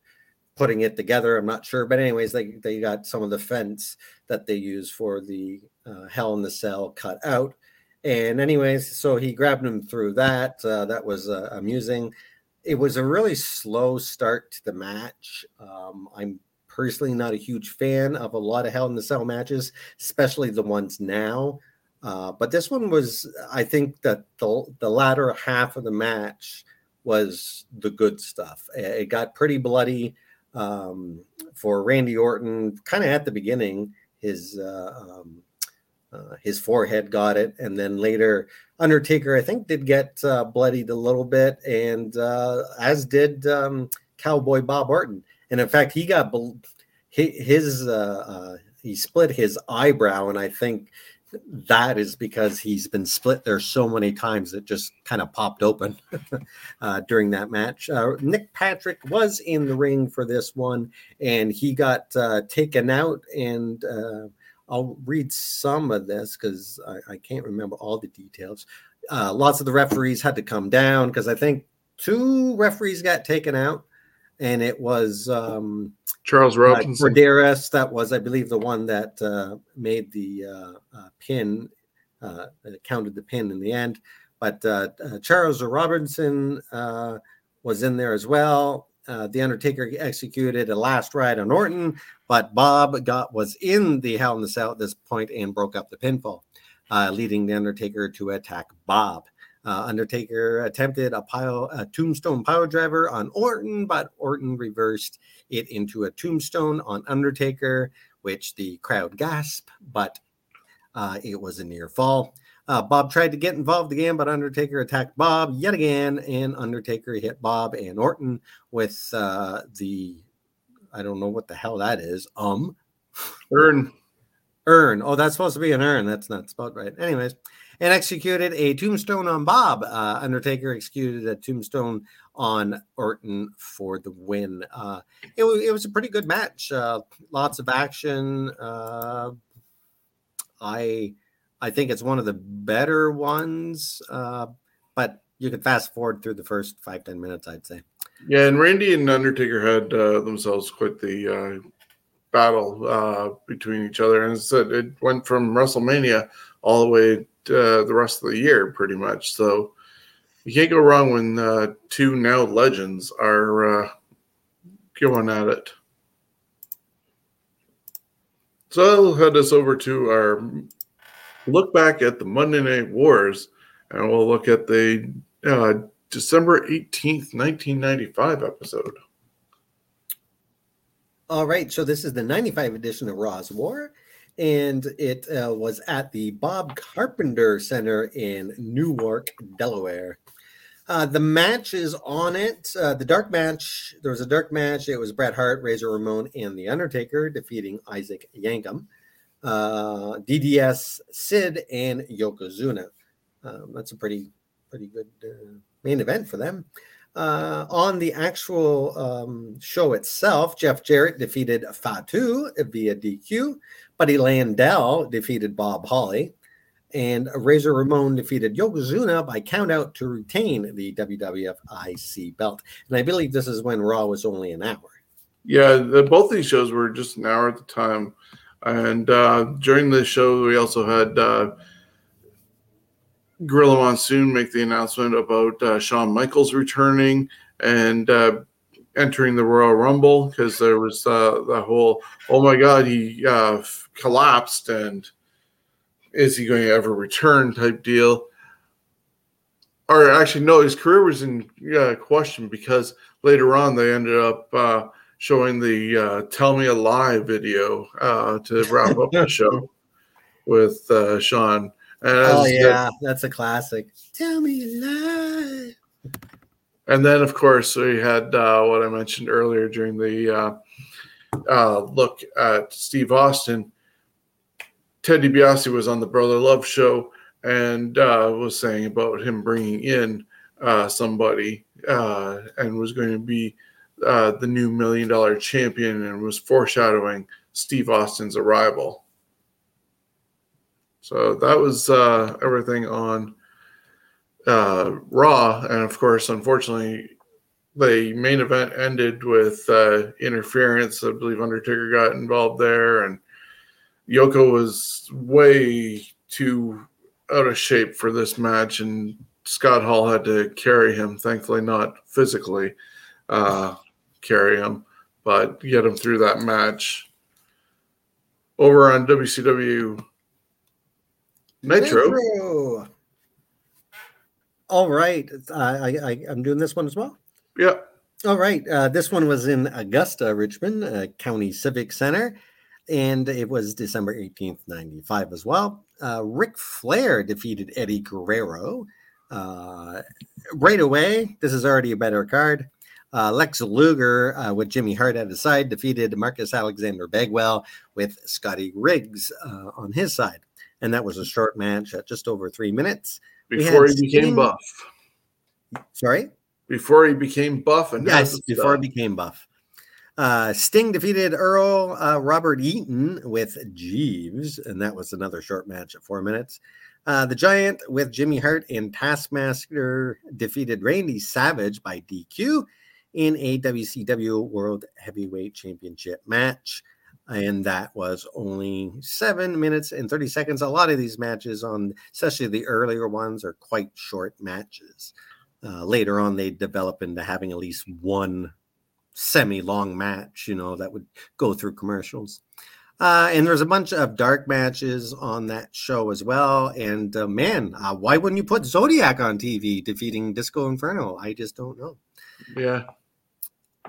putting it together. I'm not sure. But, anyways, they, they got some of the fence that they use for the uh, Hell in the Cell cut out. And, anyways, so he grabbed him through that. Uh, that was uh, amusing. It was a really slow start to the match. Um, I'm personally not a huge fan of a lot of Hell in the Cell matches, especially the ones now. Uh, but this one was, I think that the, the latter half of the match was the good stuff. It got pretty bloody um, for Randy Orton, kind of at the beginning. His uh, um, uh, his forehead got it, and then later Undertaker, I think, did get uh, bloodied a little bit, and uh, as did um, Cowboy Bob Orton. And in fact, he got his uh, he split his eyebrow, and I think that is because he's been split there so many times it just kind of popped open <laughs> uh, during that match. Uh, Nick Patrick was in the ring for this one, and he got uh, taken out. And uh, I'll read some of this because I, I, can't remember all the details. Uh, lots of the referees had to come down because I think two referees got taken out, and it was. Um, Charles Robinson. Uh, Korderas, that was, I believe, the one that uh, made the uh, uh pin, uh, counted the pin in the end. But uh, Charles Robinson was in there as well. Uh, the Undertaker executed a last ride on Orton, but Bob got was in the Hell in the Cell at this point and broke up the pinfall, uh, leading the Undertaker to attack Bob. Uh, Undertaker attempted a pile, a tombstone power driver on Orton, but Orton reversed it into a tombstone on Undertaker, which the crowd gasped, but uh, it was a near fall. Uh, Bob tried to get involved again, but Undertaker attacked Bob yet again, and Undertaker hit Bob and Orton with uh, the I don't know what the hell that is. Um, Urn. urn. Oh, that's supposed to be an urn. That's not spelled right. Anyways, and executed a tombstone on Bob. Uh, Undertaker executed a tombstone on Orton for the win. Uh, it, was, it was a pretty good match. Uh, lots of action. Uh, I I think it's one of the better ones, uh, but you could fast forward through the first five ten minutes. I'd say. Yeah, and Randy and Undertaker had uh, themselves quite the battle between each other, and it went from WrestleMania all the way uh, the rest of the year, pretty much. So you can't go wrong when uh, two now legends are uh, going at it. So I'll head us over to our look back at the Monday Night Wars, and we'll look at the uh, December 18th, 1995 episode. All right, so this is the 95 edition of Raw's War, and it uh, was at the Bob Carpenter Center in Newark, Delaware. Uh, the match is on it. Uh, the dark match, there was a dark match. It was Bret Hart, Razor Ramon, and The Undertaker defeating Isaac Yankem, uh, DDS, Sid, and Yokozuna. Um, that's a pretty, pretty good uh, main event for them. Uh, on the actual um, show itself, Jeff Jarrett defeated Fatu via DQ. Buddy Landel defeated Bob Holly. And Razor Ramon defeated Yokozuna by countout to retain the WWF IC belt. And I believe this is when Raw was only an hour. Yeah, the, both these shows were just an hour at the time. And uh, during the show, we also had uh, Gorilla Monsoon make the announcement about uh, Shawn Michaels returning and uh, entering the Royal Rumble because there was uh, the whole, oh my God, he uh, collapsed and is he going to ever return type deal. Or actually, no, his career was in uh, question because later on they ended up uh, showing the uh, "Tell Me a Lie" video uh, to <laughs> wrap up the show with uh, Sean. And Oh yeah, that's a classic. Tell me a lie. And then, of course, we had uh, what I mentioned earlier during the uh, uh, look at Steve Austin. Ted DiBiase was on the Brother Love show and uh, was saying about him bringing in uh, somebody and was going to be the new million dollar champion and was foreshadowing Steve Austin's arrival. So that was uh, everything on uh, Raw, and of course, unfortunately, the main event ended with uh, interference. I believe Undertaker got involved there, and Yoko was way too out of shape for this match, and Scott Hall had to carry him. Thankfully, not physically uh, carry him, but get him through that match. Over on WCW Nitro. Nitro. All right, I, I, I'm doing this one as well. Yeah. All right. Uh, this one was in Augusta, Richmond uh, County Civic Center, and it was December 18th, 95 as well. Uh, Ric Flair defeated Eddie Guerrero. Uh, right away, this is already a better card. Uh, Lex Luger, uh, with Jimmy Hart at his side, defeated Marcus Alexander Bagwell with Scotty Riggs uh, on his side. And that was a short match at just over three minutes. Before he became buff. Sorry? Before he became buff and Yes, before he became buff. Uh, Sting defeated Earl uh, Robert Eaton with Jeeves, and that was another short match at four minutes. Uh, the Giant with Jimmy Hart and Taskmaster defeated Randy Savage by DQ in a WCW World Heavyweight Championship match. And that was only seven minutes and 30 seconds. A lot of these matches, on especially the earlier ones, are quite short matches. Uh, later on, they develop into having at least one semi long match, you know, that would go through commercials. Uh, and there's a bunch of dark matches on that show as well. And uh, man, uh, why wouldn't you put Zodiac on TV defeating Disco Inferno? I just don't know. Yeah.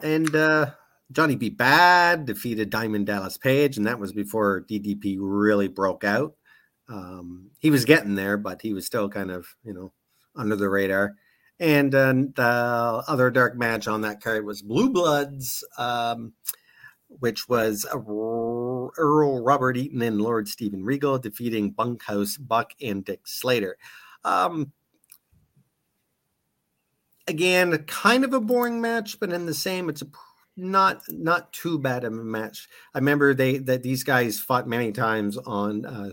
And uh, Johnny B. Bad defeated Diamond Dallas Page, and that was before DDP really broke out. Um, he was getting there, but he was still kind of, you know, under the radar. And uh, the other dark match on that card was Blue Bloods, um, which was Earl Robert Eaton and Lord Steven Regal defeating Bunkhouse Buck and Dick Slater. Um, again, kind of a boring match, but in the same, it's a not not too bad of a match. I remember they that these guys fought many times on uh,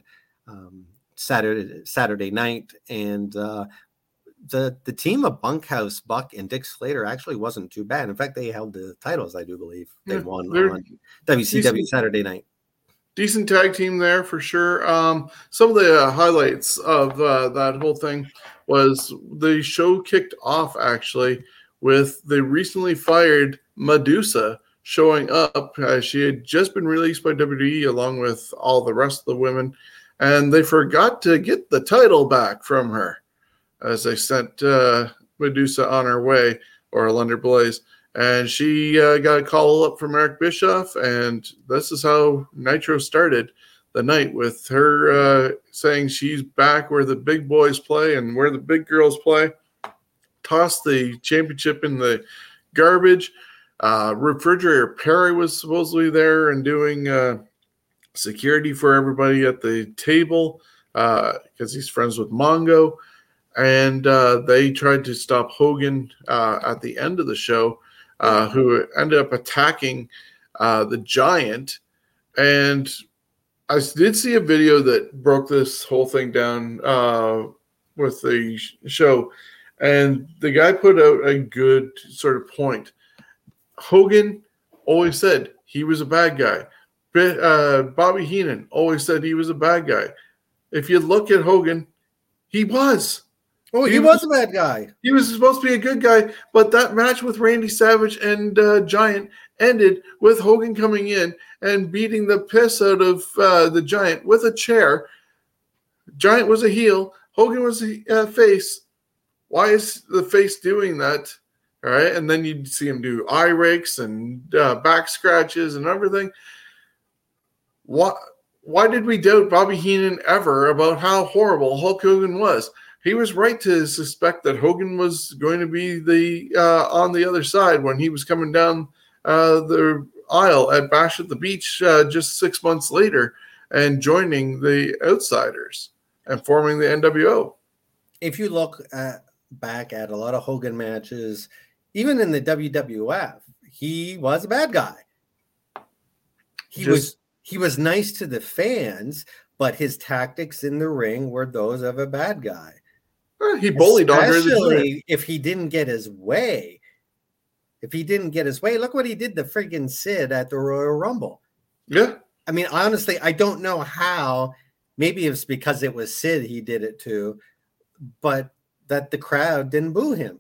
um, Saturday Saturday night, and uh, the the team of Bunkhouse Buck and Dick Slater actually wasn't too bad. In fact, they held the titles. I do believe they Yeah, won on WCW decent. Saturday night. decent tag team there for sure. Um, some of the uh, highlights of uh, that whole thing was the show kicked off actually with the recently fired Medusa showing up. Uh, she had just been released by WWE along with all the rest of the women, and they forgot to get the title back from her as they sent uh, Medusa on her way or Alundra Blayze and she uh, got a call up from Eric Bischoff, and this is how Nitro started the night with her uh, saying she's back where the big boys play and where the big girls play. Tossed the championship in the garbage. Uh, Refrigerator Perry was supposedly there and doing uh, security for everybody at the table because he's friends with Mongo. And uh, they tried to stop Hogan uh, at the end of the show uh, who ended up attacking uh, the giant. And I did see a video that broke this whole thing down uh, with the show. And the guy put out a good sort of point. Hogan always said he was a bad guy. Uh, Bobby Heenan always said he was a bad guy. If you look at Hogan, he was. Oh, he he was- was a bad guy. He was supposed to be a good guy, but that match with Randy Savage and uh, Giant ended with Hogan coming in and beating the piss out of uh, the Giant with a chair. Giant was a heel, Hogan was a uh, face. Why is the face doing that? All right, and then you'd see him do eye rakes and uh, back scratches and everything. Why? Why did we doubt Bobby Heenan ever about how horrible Hulk Hogan was? he was right to suspect that Hogan was going to be the uh, on the other side when he was coming down uh, the aisle at Bash at the Beach uh, just six months later and joining the Outsiders and forming the NWO. If you look at, back at a lot of Hogan matches, even in the WWF, he was a bad guy. He Just- was he was nice to the fans, but his tactics in the ring were those of a bad guy. Uh, he bullied Especially if he didn't get his way. If he didn't get his way, look what he did to friggin' Sid at the Royal Rumble. Yeah, I mean, honestly, I don't know how. Maybe it's because it was Sid he did it to, but that the crowd didn't boo him.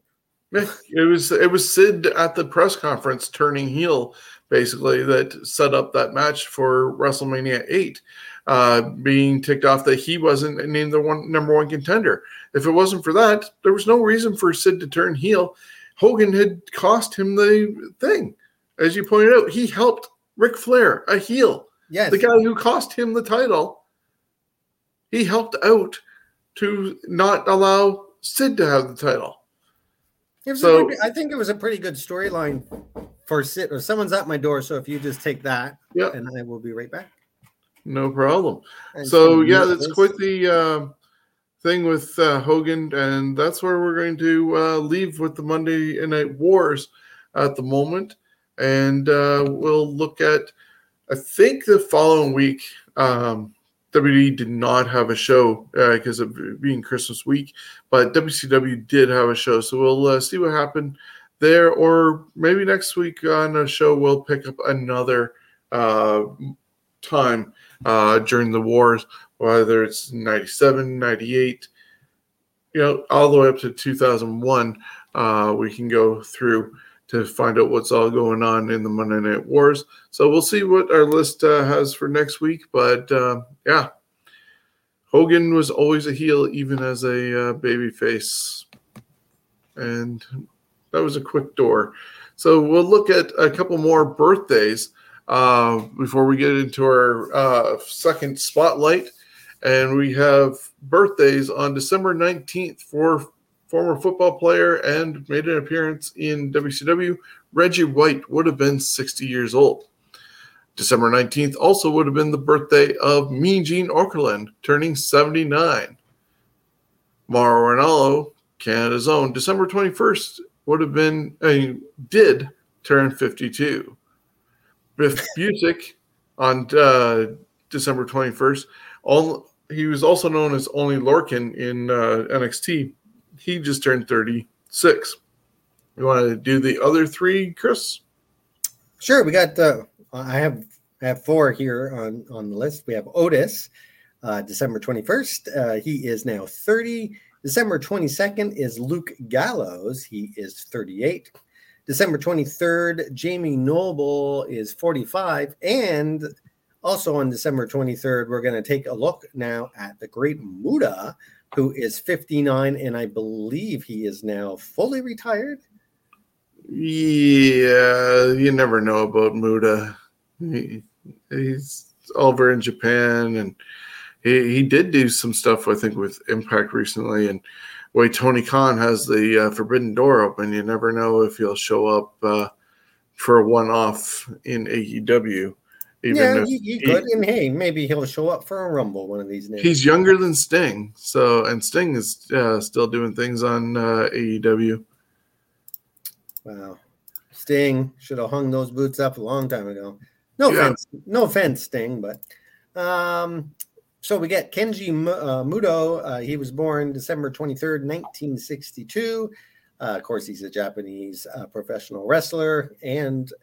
It was it was Sid at the press conference turning heel, basically that set up that match for WrestleMania eight, uh, being ticked off that he wasn't named the one number one contender. If it wasn't for that, there was no reason for Sid to turn heel. Hogan had cost him the thing, as you pointed out. He helped Ric Flair, a heel, Yes. the guy who cost him the title. He helped out to not allow Sid to have the title. It was So- pretty- I think it was a pretty good storyline for Sid Or someone's at my door, so if you just take that, Yeah. and I will be right back. No problem. And So yeah, that's quite the uh, thing with uh, Hogan, and that's where we're going to uh, leave with the Monday Night Wars at the moment, and uh, we'll look at. I think the following week, um, WWE did not have a show because of being Christmas week, but WCW did have a show, so we'll uh, see what happened there, or maybe next week on a show we'll pick up another uh, time uh, during the wars, whether it's 97, 98, you know, all the way up to 2001. Uh, we can go through to find out what's all going on in the Monday Night Wars. So we'll see what our list uh, has for next week. But uh, yeah, Hogan was always a heel, even as a uh, baby face. And that was a quick door. So we'll look at a couple more birthdays uh, before we get into our uh, second spotlight. And we have birthdays on December 19th for former football player and made an appearance in WCW. Reggie White would have been 60 years old. December 19th also would have been the birthday of Mean Gene Okerlund, turning 79. Mauro Ranallo, Canada's own, December 21st would have been, uh, did turn 52. Biff <laughs> Busick on uh, December 21st, all, he was also known as Oney Lorcan in uh, NXT. He just turned 36. You want to do the other three, Chris? Sure. We got, uh, I have I have four here on, on the list. We have Otis, uh, December 21st. Uh, he is now 30. December 22nd is Luke Gallows. He is 38. December 23rd, Jamie Noble is 45. And also on December 23rd, we're going to take a look now at the great Muta, who is 59. And I believe he is now fully retired. Yeah, you never know about Muta. He, he's over in Japan and he, he did do some stuff, I think, with Impact recently. And way Tony Khan has the uh, Forbidden Door open, you never know if he'll show up uh, for a one off in AEW. Yeah, you, you could. And hey, maybe he'll show up for a Rumble one of these days. He's younger than Sting. So, and Sting is uh, still doing things on uh, AEW. Wow. Sting should have hung those boots up a long time ago. No yeah. offense, no offense, Sting, but um, so we get Keiji uh, Muto. Uh, he was born December 23rd, 1962. Uh, of course, he's a Japanese uh, professional wrestler, and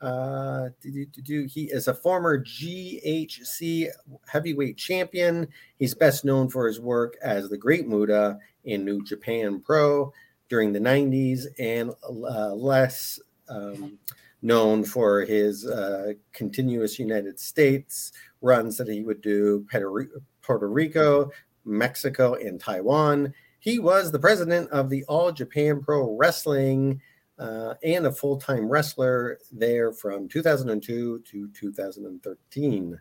uh, he is a former GHC heavyweight champion. He's best known for his work as the Great Muta in New Japan Pro during the 90s, and uh, less um, known for his continuous United States runs that he would do Puerto Rico, Mexico, and Taiwan. He was the president of the All Japan Pro Wrestling uh, and a full time wrestler there from 2002 to 2013.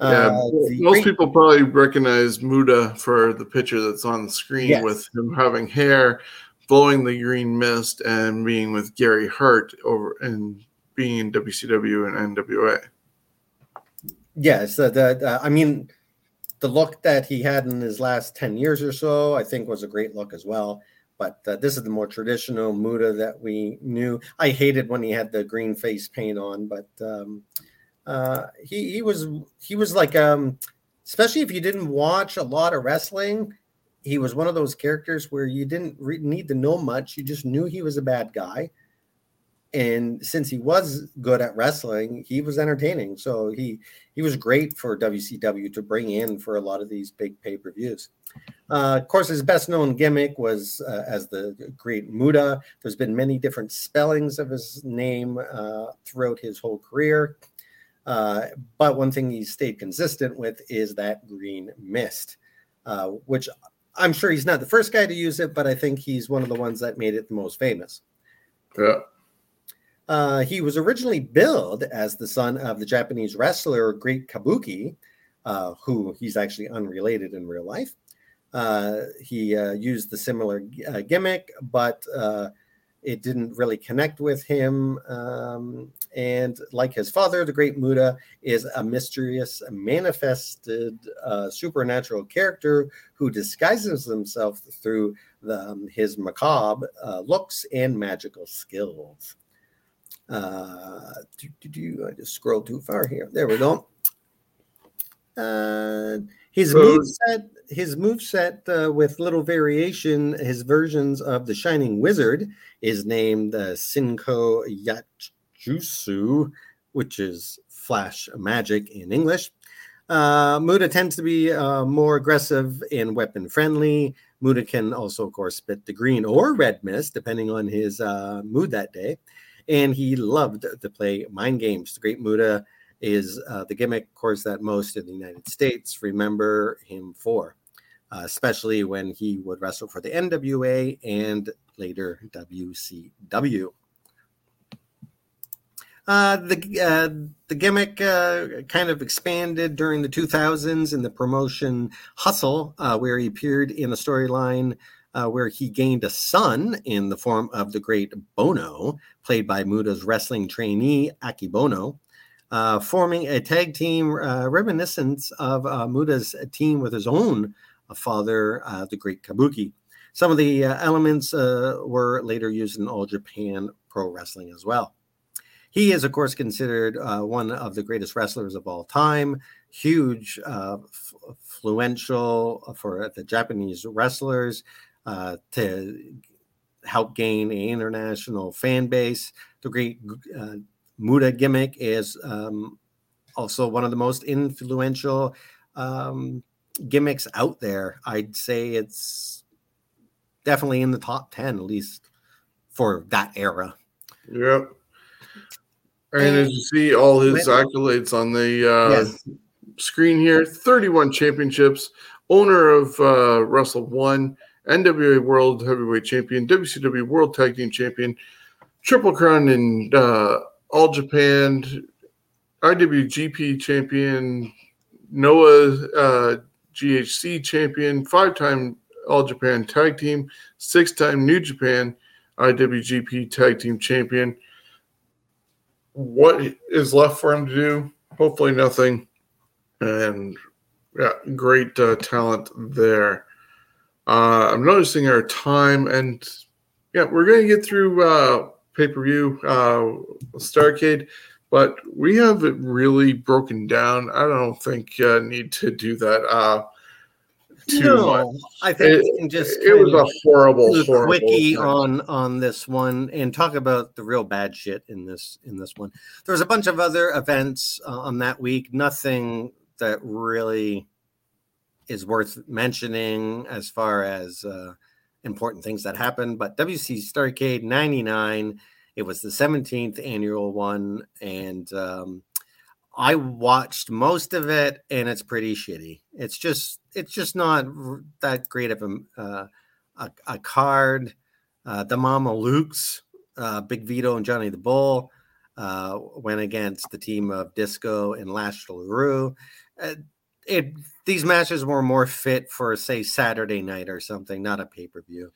Yeah, uh, most great- people probably recognize Muta for the picture that's on the screen yes. with him having hair, blowing the green mist, and being with Gary Hart over and being in WCW and NWA. Yes, the, the I mean, the look that he had in his last ten years or so, I think, was a great look as well. But uh, this is the more traditional Muta that we knew. I hated when he had the green face paint on, but um, uh, he he was he was like, um, especially if you didn't watch a lot of wrestling, he was one of those characters where you didn't re- need to know much. You just knew he was a bad guy and since he was good at wrestling, he was entertaining. So he he was great for WCW to bring in for a lot of these big pay per views. Uh, of course, his best known gimmick was uh, as the Great Muta. There's been many different spellings of his name uh, throughout his whole career. Uh, but one thing he stayed consistent with is that green mist, uh, which I'm sure he's not the first guy to use it, but I think he's one of the ones that made it the most famous. Yeah. Uh, he was originally billed as the son of the Japanese wrestler Great Kabuki, uh, who he's actually unrelated in real life. Uh, he uh, used the similar uh, gimmick, but uh, it didn't really connect with him. Um, and like his father, the Great Muta is a mysterious, manifested supernatural character who disguises himself through the, um, his macabre looks and magical skills. Uh, do, do, do, I just scroll too far here. There we go. Uh, his move set, his move set uh, with little variation. His versions of the Shining Wizard is named uh, Senko Majutsu, which is flash magic in English. Uh, Muta tends to be uh, more aggressive and weapon friendly. Muta can also, of course, spit the green or red mist, depending on his uh, mood that day. And he loved to play mind games. The great Muta is uh, the gimmick, of course, that most in the United States remember him for, uh, especially when he would wrestle for the NWA and later WCW. Uh, the uh, the gimmick uh, kind of expanded during the 2000s in the promotion Hustle, uh, where he appeared in a storyline uh, where he gained a son in the form of the great Bono, played by Muta's wrestling trainee Akebono, uh, forming a tag team reminiscent of Muta's team with his own father, the great Kabuki. Some of the elements were later used in All Japan Pro Wrestling as well. He is, of course, considered uh, one of the greatest wrestlers of all time, huge, uh, influential for the Japanese wrestlers uh, to help gain an international fan base. The great uh, Muta gimmick is um, also one of the most influential um, gimmicks out there. I'd say it's definitely in the top 10, at least for that era. Yep. And as you see all his accolades on the uh, yes. screen here 31 championships, owner of uh, Wrestle One, NWA World Heavyweight Champion, WCW World Tag Team Champion, Triple Crown in uh, All Japan, IWGP Champion, Noah uh, GHC Champion, five time All Japan Tag Team, six time New Japan IWGP Tag Team Champion what is left for him to do? Hopefully, nothing. And yeah, great uh, talent there. Uh, I'm noticing our time, and yeah, we're going to get through uh, pay per view uh, Starcade, but we have it really broken down. I don't think uh, need to do that. Uh, too no, much. I think it, we can just it was a horrible, horrible quickie on on this one, and talk about the real bad shit in this in this one. There was a bunch of other events uh, on that week. Nothing that really is worth mentioning as far as uh, important things that happened. But WC Starcade '99, it was the 17th annual one, and um, I watched most of it, and it's pretty shitty. It's just it's just not that great of a uh, a, a, card. Uh, the Mamalukes, uh, Big Vito and Johnny the Bull uh, went against the team of Disco and Lash LaRue. Uh, it these matches were more fit for say Saturday night or something, not a pay per view.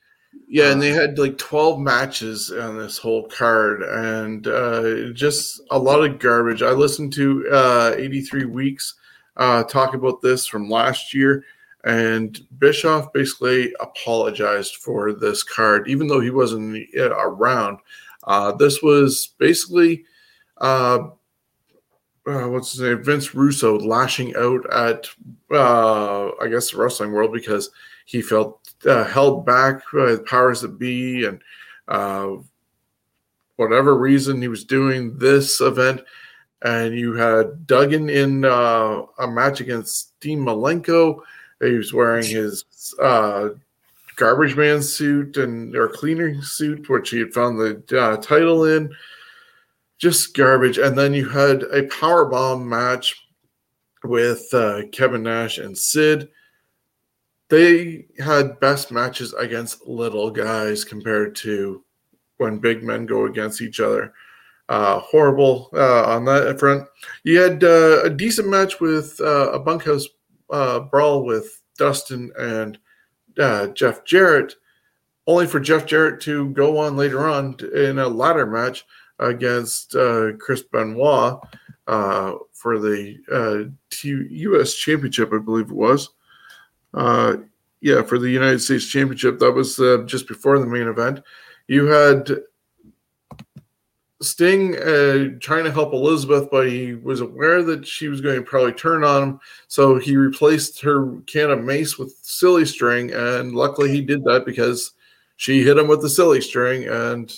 Yeah, and they um, had like 12 matches on this whole card and uh, just a lot of garbage. I listened to uh, 83 Weeks uh, talk about this from last year, and Bischoff basically apologized for this card, even though he wasn't uh, around. Uh, this was basically. Uh, what's his name? Vince Russo lashing out at, uh, I guess, the wrestling world because he felt uh, held back by powers that be and uh, whatever reason he was doing this event. And you had Duggan in uh, a match against Dean Malenko. He was wearing his uh, garbage man suit and or cleaner suit, which he had found the uh, title in. Just garbage. And then you had a power bomb match with uh, Kevin Nash and Sid they had best matches against little guys compared to when big men go against each other. Uh, horrible uh, on that front. You had uh, a decent match with uh, a bunkhouse uh, brawl with Dustin and Jeff Jarrett, only for Jeff Jarrett to go on later on in a ladder match against Chris Benoit for the U.S. Championship, I believe it was. Uh, yeah, for the United States Championship. That was uh, just before the main event. You had Sting uh, trying to help Elizabeth, but he was aware that she was going to probably turn on him. So he replaced her can of mace with silly string. And luckily he did that because she hit him with the silly string. And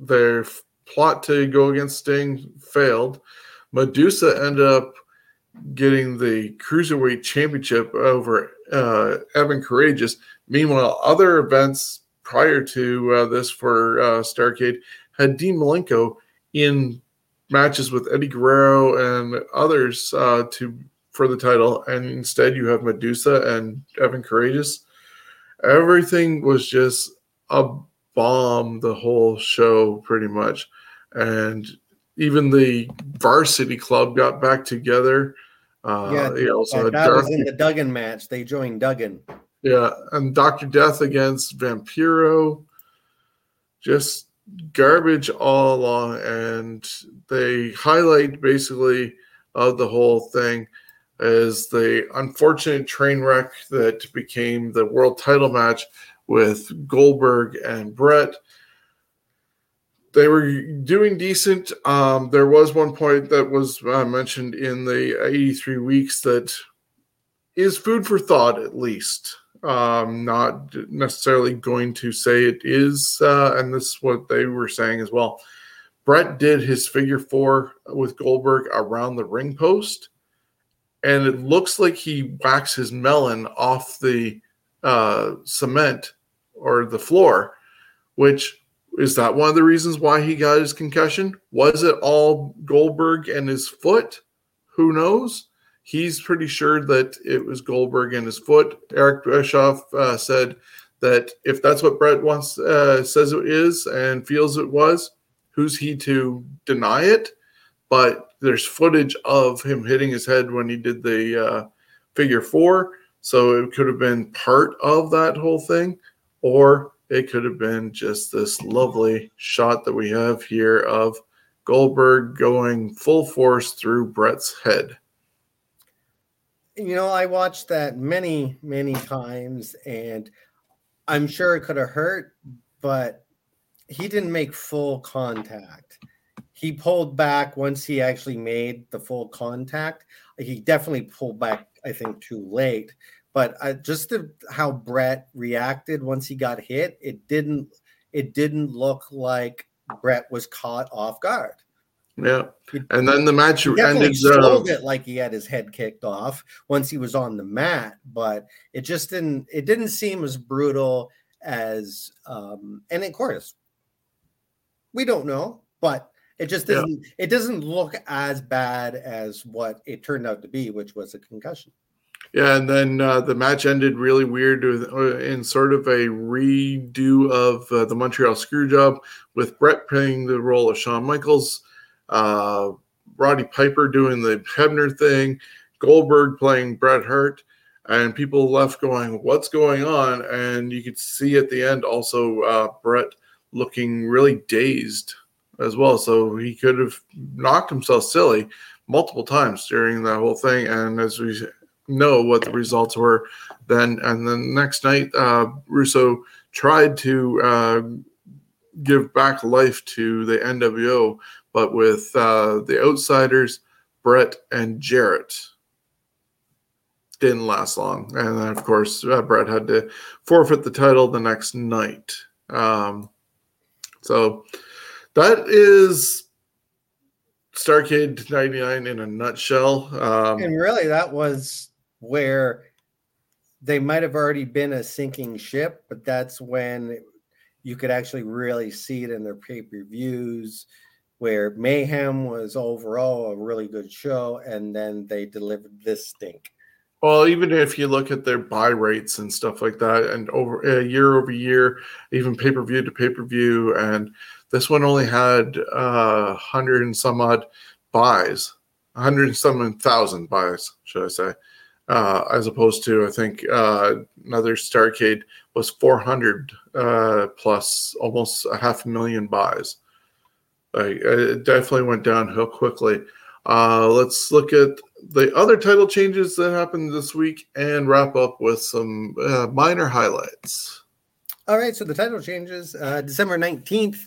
their plot to go against Sting failed. Madusa ended up getting the cruiserweight championship over uh, Evan Karagias. Meanwhile, other events prior to uh, this for uh, Starcade had Dean Malenko in matches with Eddie Guerrero and others uh, to for the title, and instead you have Madusa and Evan Karagias. Everything was just a bomb the whole show, pretty much, and even the varsity club got back together. Uh, yeah, you know, so that was in the Duggan match. They joined Duggan. Yeah, and Doctor Death against Vampiro, just garbage all along, and they highlight basically of the whole thing is the unfortunate train wreck that became the world title match with Goldberg and Bret. They were doing decent. Um, there was one point that was uh, mentioned in the 83 weeks that is food for thought, at least. Um, not necessarily going to say it is, uh, and this is what they were saying as well. Bret did his figure four with Goldberg around the ring post, and it looks like he whacks his melon off the uh, cement or the floor, which is that one of the reasons why he got his concussion? Was it all Goldberg and his foot? Who knows? He's pretty sure that it was Goldberg and his foot. Eric Bischoff uh, said that if that's what Bret wants uh, says it is and feels it was, who's he to deny it? But there's footage of him hitting his head when he did the uh, figure four, so it could have been part of that whole thing, or it could have been just this lovely shot that we have here of Goldberg going full force through Bret's head you know, I watched that many, many times, and I'm sure it could have hurt, but he didn't make full contact. He pulled back once he actually made the full contact. He definitely pulled back, I think, too late. But I, just the, how Bret reacted once he got hit, it didn't. It didn't look like Bret was caught off guard. Yeah, and then the match he ended. Sold uh, it like he had his head kicked off once he was on the mat, but it just didn't. It didn't seem as brutal as. um And of course, we don't know, but it just doesn't. Yeah. It doesn't look as bad as what it turned out to be, which was a concussion. Yeah, and then uh, the match ended really weird uh, in sort of a redo of uh, the Montreal Screwjob with Bret playing the role of Shawn Michaels uh, Roddy Piper doing the Hebner thing, Goldberg playing Bret Hart, and people left going, "What's going on?" And you could see at the end also uh, Bret looking really dazed as well. So he could have knocked himself silly multiple times during that whole thing. And as we know what the results were then, and then next night, uh, Russo tried to uh, give back life to the NWO but with uh, the outsiders, Bret, and Jarrett. Didn't last long. And then, of course, uh, Bret had to forfeit the title the next night. Um, so that is Starcade 99 in a nutshell. Um, and really, that was where they might have already been a sinking ship, but that's when you could actually really see it in their pay per views where Mayhem was overall a really good show, and then they delivered this stink. Well, even if you look at their buy rates and stuff like that, and over uh, year over year, even pay per view to pay per view, and this one only had uh, hundred and some odd buys, a hundred and some thousand buys, should I say, uh, as opposed to I think uh, another Starcade was four hundred uh, plus, almost a half a million buys. Like, it definitely went downhill quickly. Uh, let's look at the other title changes that happened this week and wrap up with some uh, minor highlights. All right, so the title changes uh, December 19th,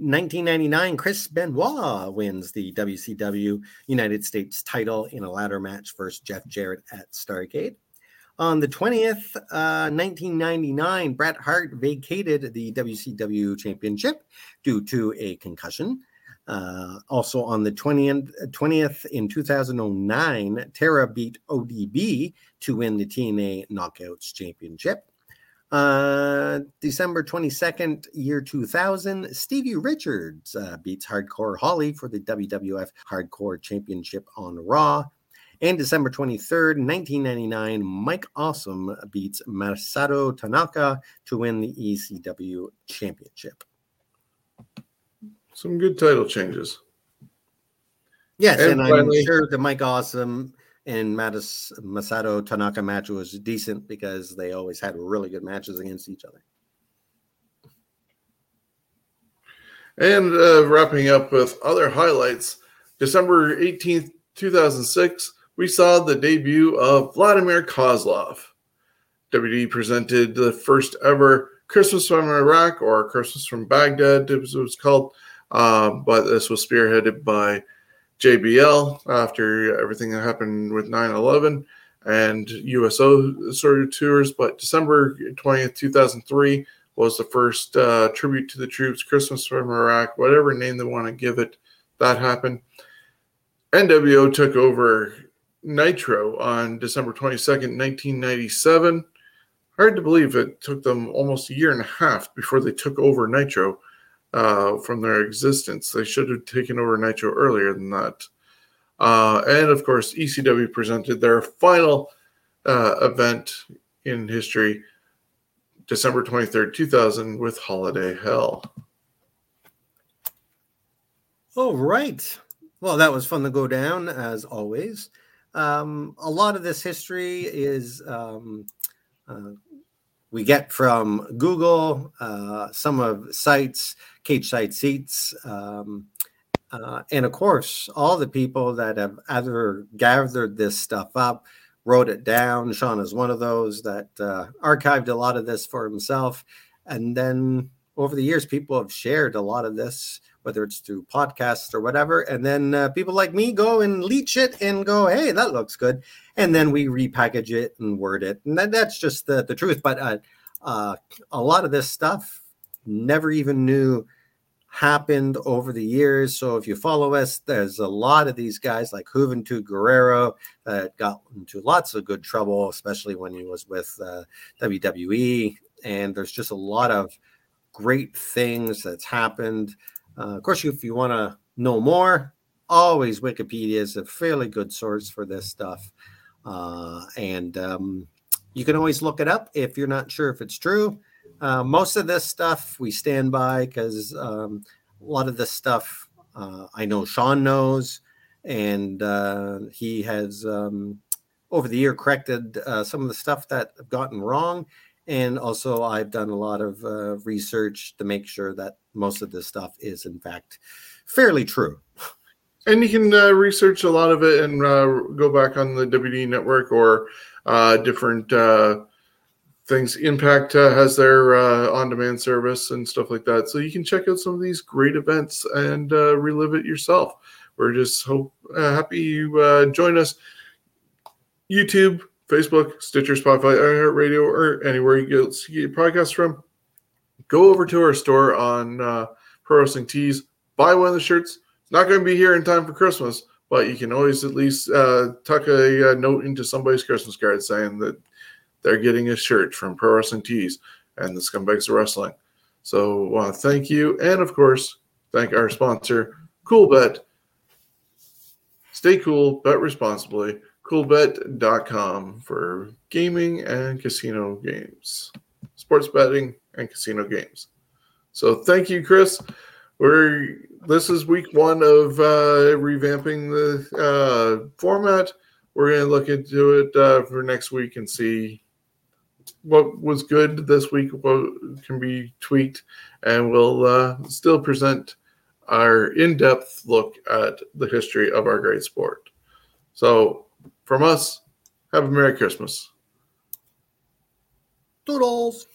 1999, Chris Benoit wins the WCW United States title in a ladder match versus Jeff Jarrett at Starcade. On the 20th, uh, 1999, Bret Hart vacated the WCW championship due to a concussion. Uh, also on the 20th, 20th in 2009, Tara beat ODB to win the TNA Knockouts Championship. Uh, December 22nd, year 2000, Stevie Richards uh, beats Hardcore Holly for the WWF Hardcore Championship on Raw. And December 23rd, 1999, Mike Awesome beats Masato Tanaka to win the ECW Championship. Some good title changes. Yes, and, and finally, I'm sure the Mike Awesome and Matis, Masato Tanaka match was decent because they always had really good matches against each other. And uh, wrapping up with other highlights, December 18th, 2006, we saw the debut of Vladimir Kozlov. WD presented the first ever Christmas from Iraq or Christmas from Baghdad, it was, it was called, uh, but this was spearheaded by JBL after everything that happened with 9 11 and USO sort of tours. But December 20th, 2003 was the first uh, tribute to the troops, Christmas from Iraq, whatever name they want to give it. That happened. NWO took over Nitro on December 22nd, 1997. Hard to believe it took them almost a year and a half before they took over Nitro uh, from their existence. They should have taken over Nitro earlier than that. Uh, and of course, ECW presented their final uh, event in history, December 23rd, 2000, with Holiday Hell. All right. Well, that was fun to go down as always. Um, a lot of this history is um, uh, we get from Google, uh, some of sites, Cageside Seats, um, uh, and of course, all the people that have either gathered this stuff up, wrote it down. Sean is one of those that uh, archived a lot of this for himself. And then over the years, people have shared a lot of this, whether it's through podcasts or whatever. And then uh, people like me go and leech it and go, hey, that looks good. And then we repackage it and word it. And that, that's just the, the truth. But uh, uh, a lot of this stuff never even knew happened over the years. So if you follow us, there's a lot of these guys like Juventud Guerrero that got into lots of good trouble, especially when he was with uh, WWE. And there's just a lot of great things that's happened. Uh, of course, if you want to know more, always Wikipedia is a fairly good source for this stuff. Uh, and um, you can always look it up if you're not sure if it's true. Uh, most of this stuff we stand by because um, a lot of this stuff uh, I know Sean knows, and uh, he has um, over the year corrected uh, some of the stuff that I've gotten wrong. And also, I've done a lot of uh, research to make sure that most of this stuff is, in fact, fairly true. And you can uh, research a lot of it and go back on the WD network or different things. Impact uh, has their uh, on-demand service and stuff like that, so you can check out some of these great events and uh, relive it yourself. We're just hope uh, happy you uh, join us. YouTube, Facebook, Stitcher, Spotify, iHeartRadio, or anywhere you get, you get podcasts from. Go over to our store on uh, Pro Wrestling Tees. Buy one of the shirts. It's not going to be here in time for Christmas, but you can always at least tuck a, a note into somebody's Christmas card saying that they're getting a shirt from Pro Wrestling Tees and the Scumbags of Wrestling. So uh, thank you. And of course, thank our sponsor, CoolBet. Stay cool, bet responsibly. CoolBet.com for gaming and casino games, sports betting and casino games. So thank you, Chris. We're this is week one of uh, revamping the uh, format. We're going to look into it uh, for next week and see what was good this week, what can be tweaked, and we'll uh, still present our in depth look at the history of our great sport. So, from us, have a Merry Christmas. Doodles.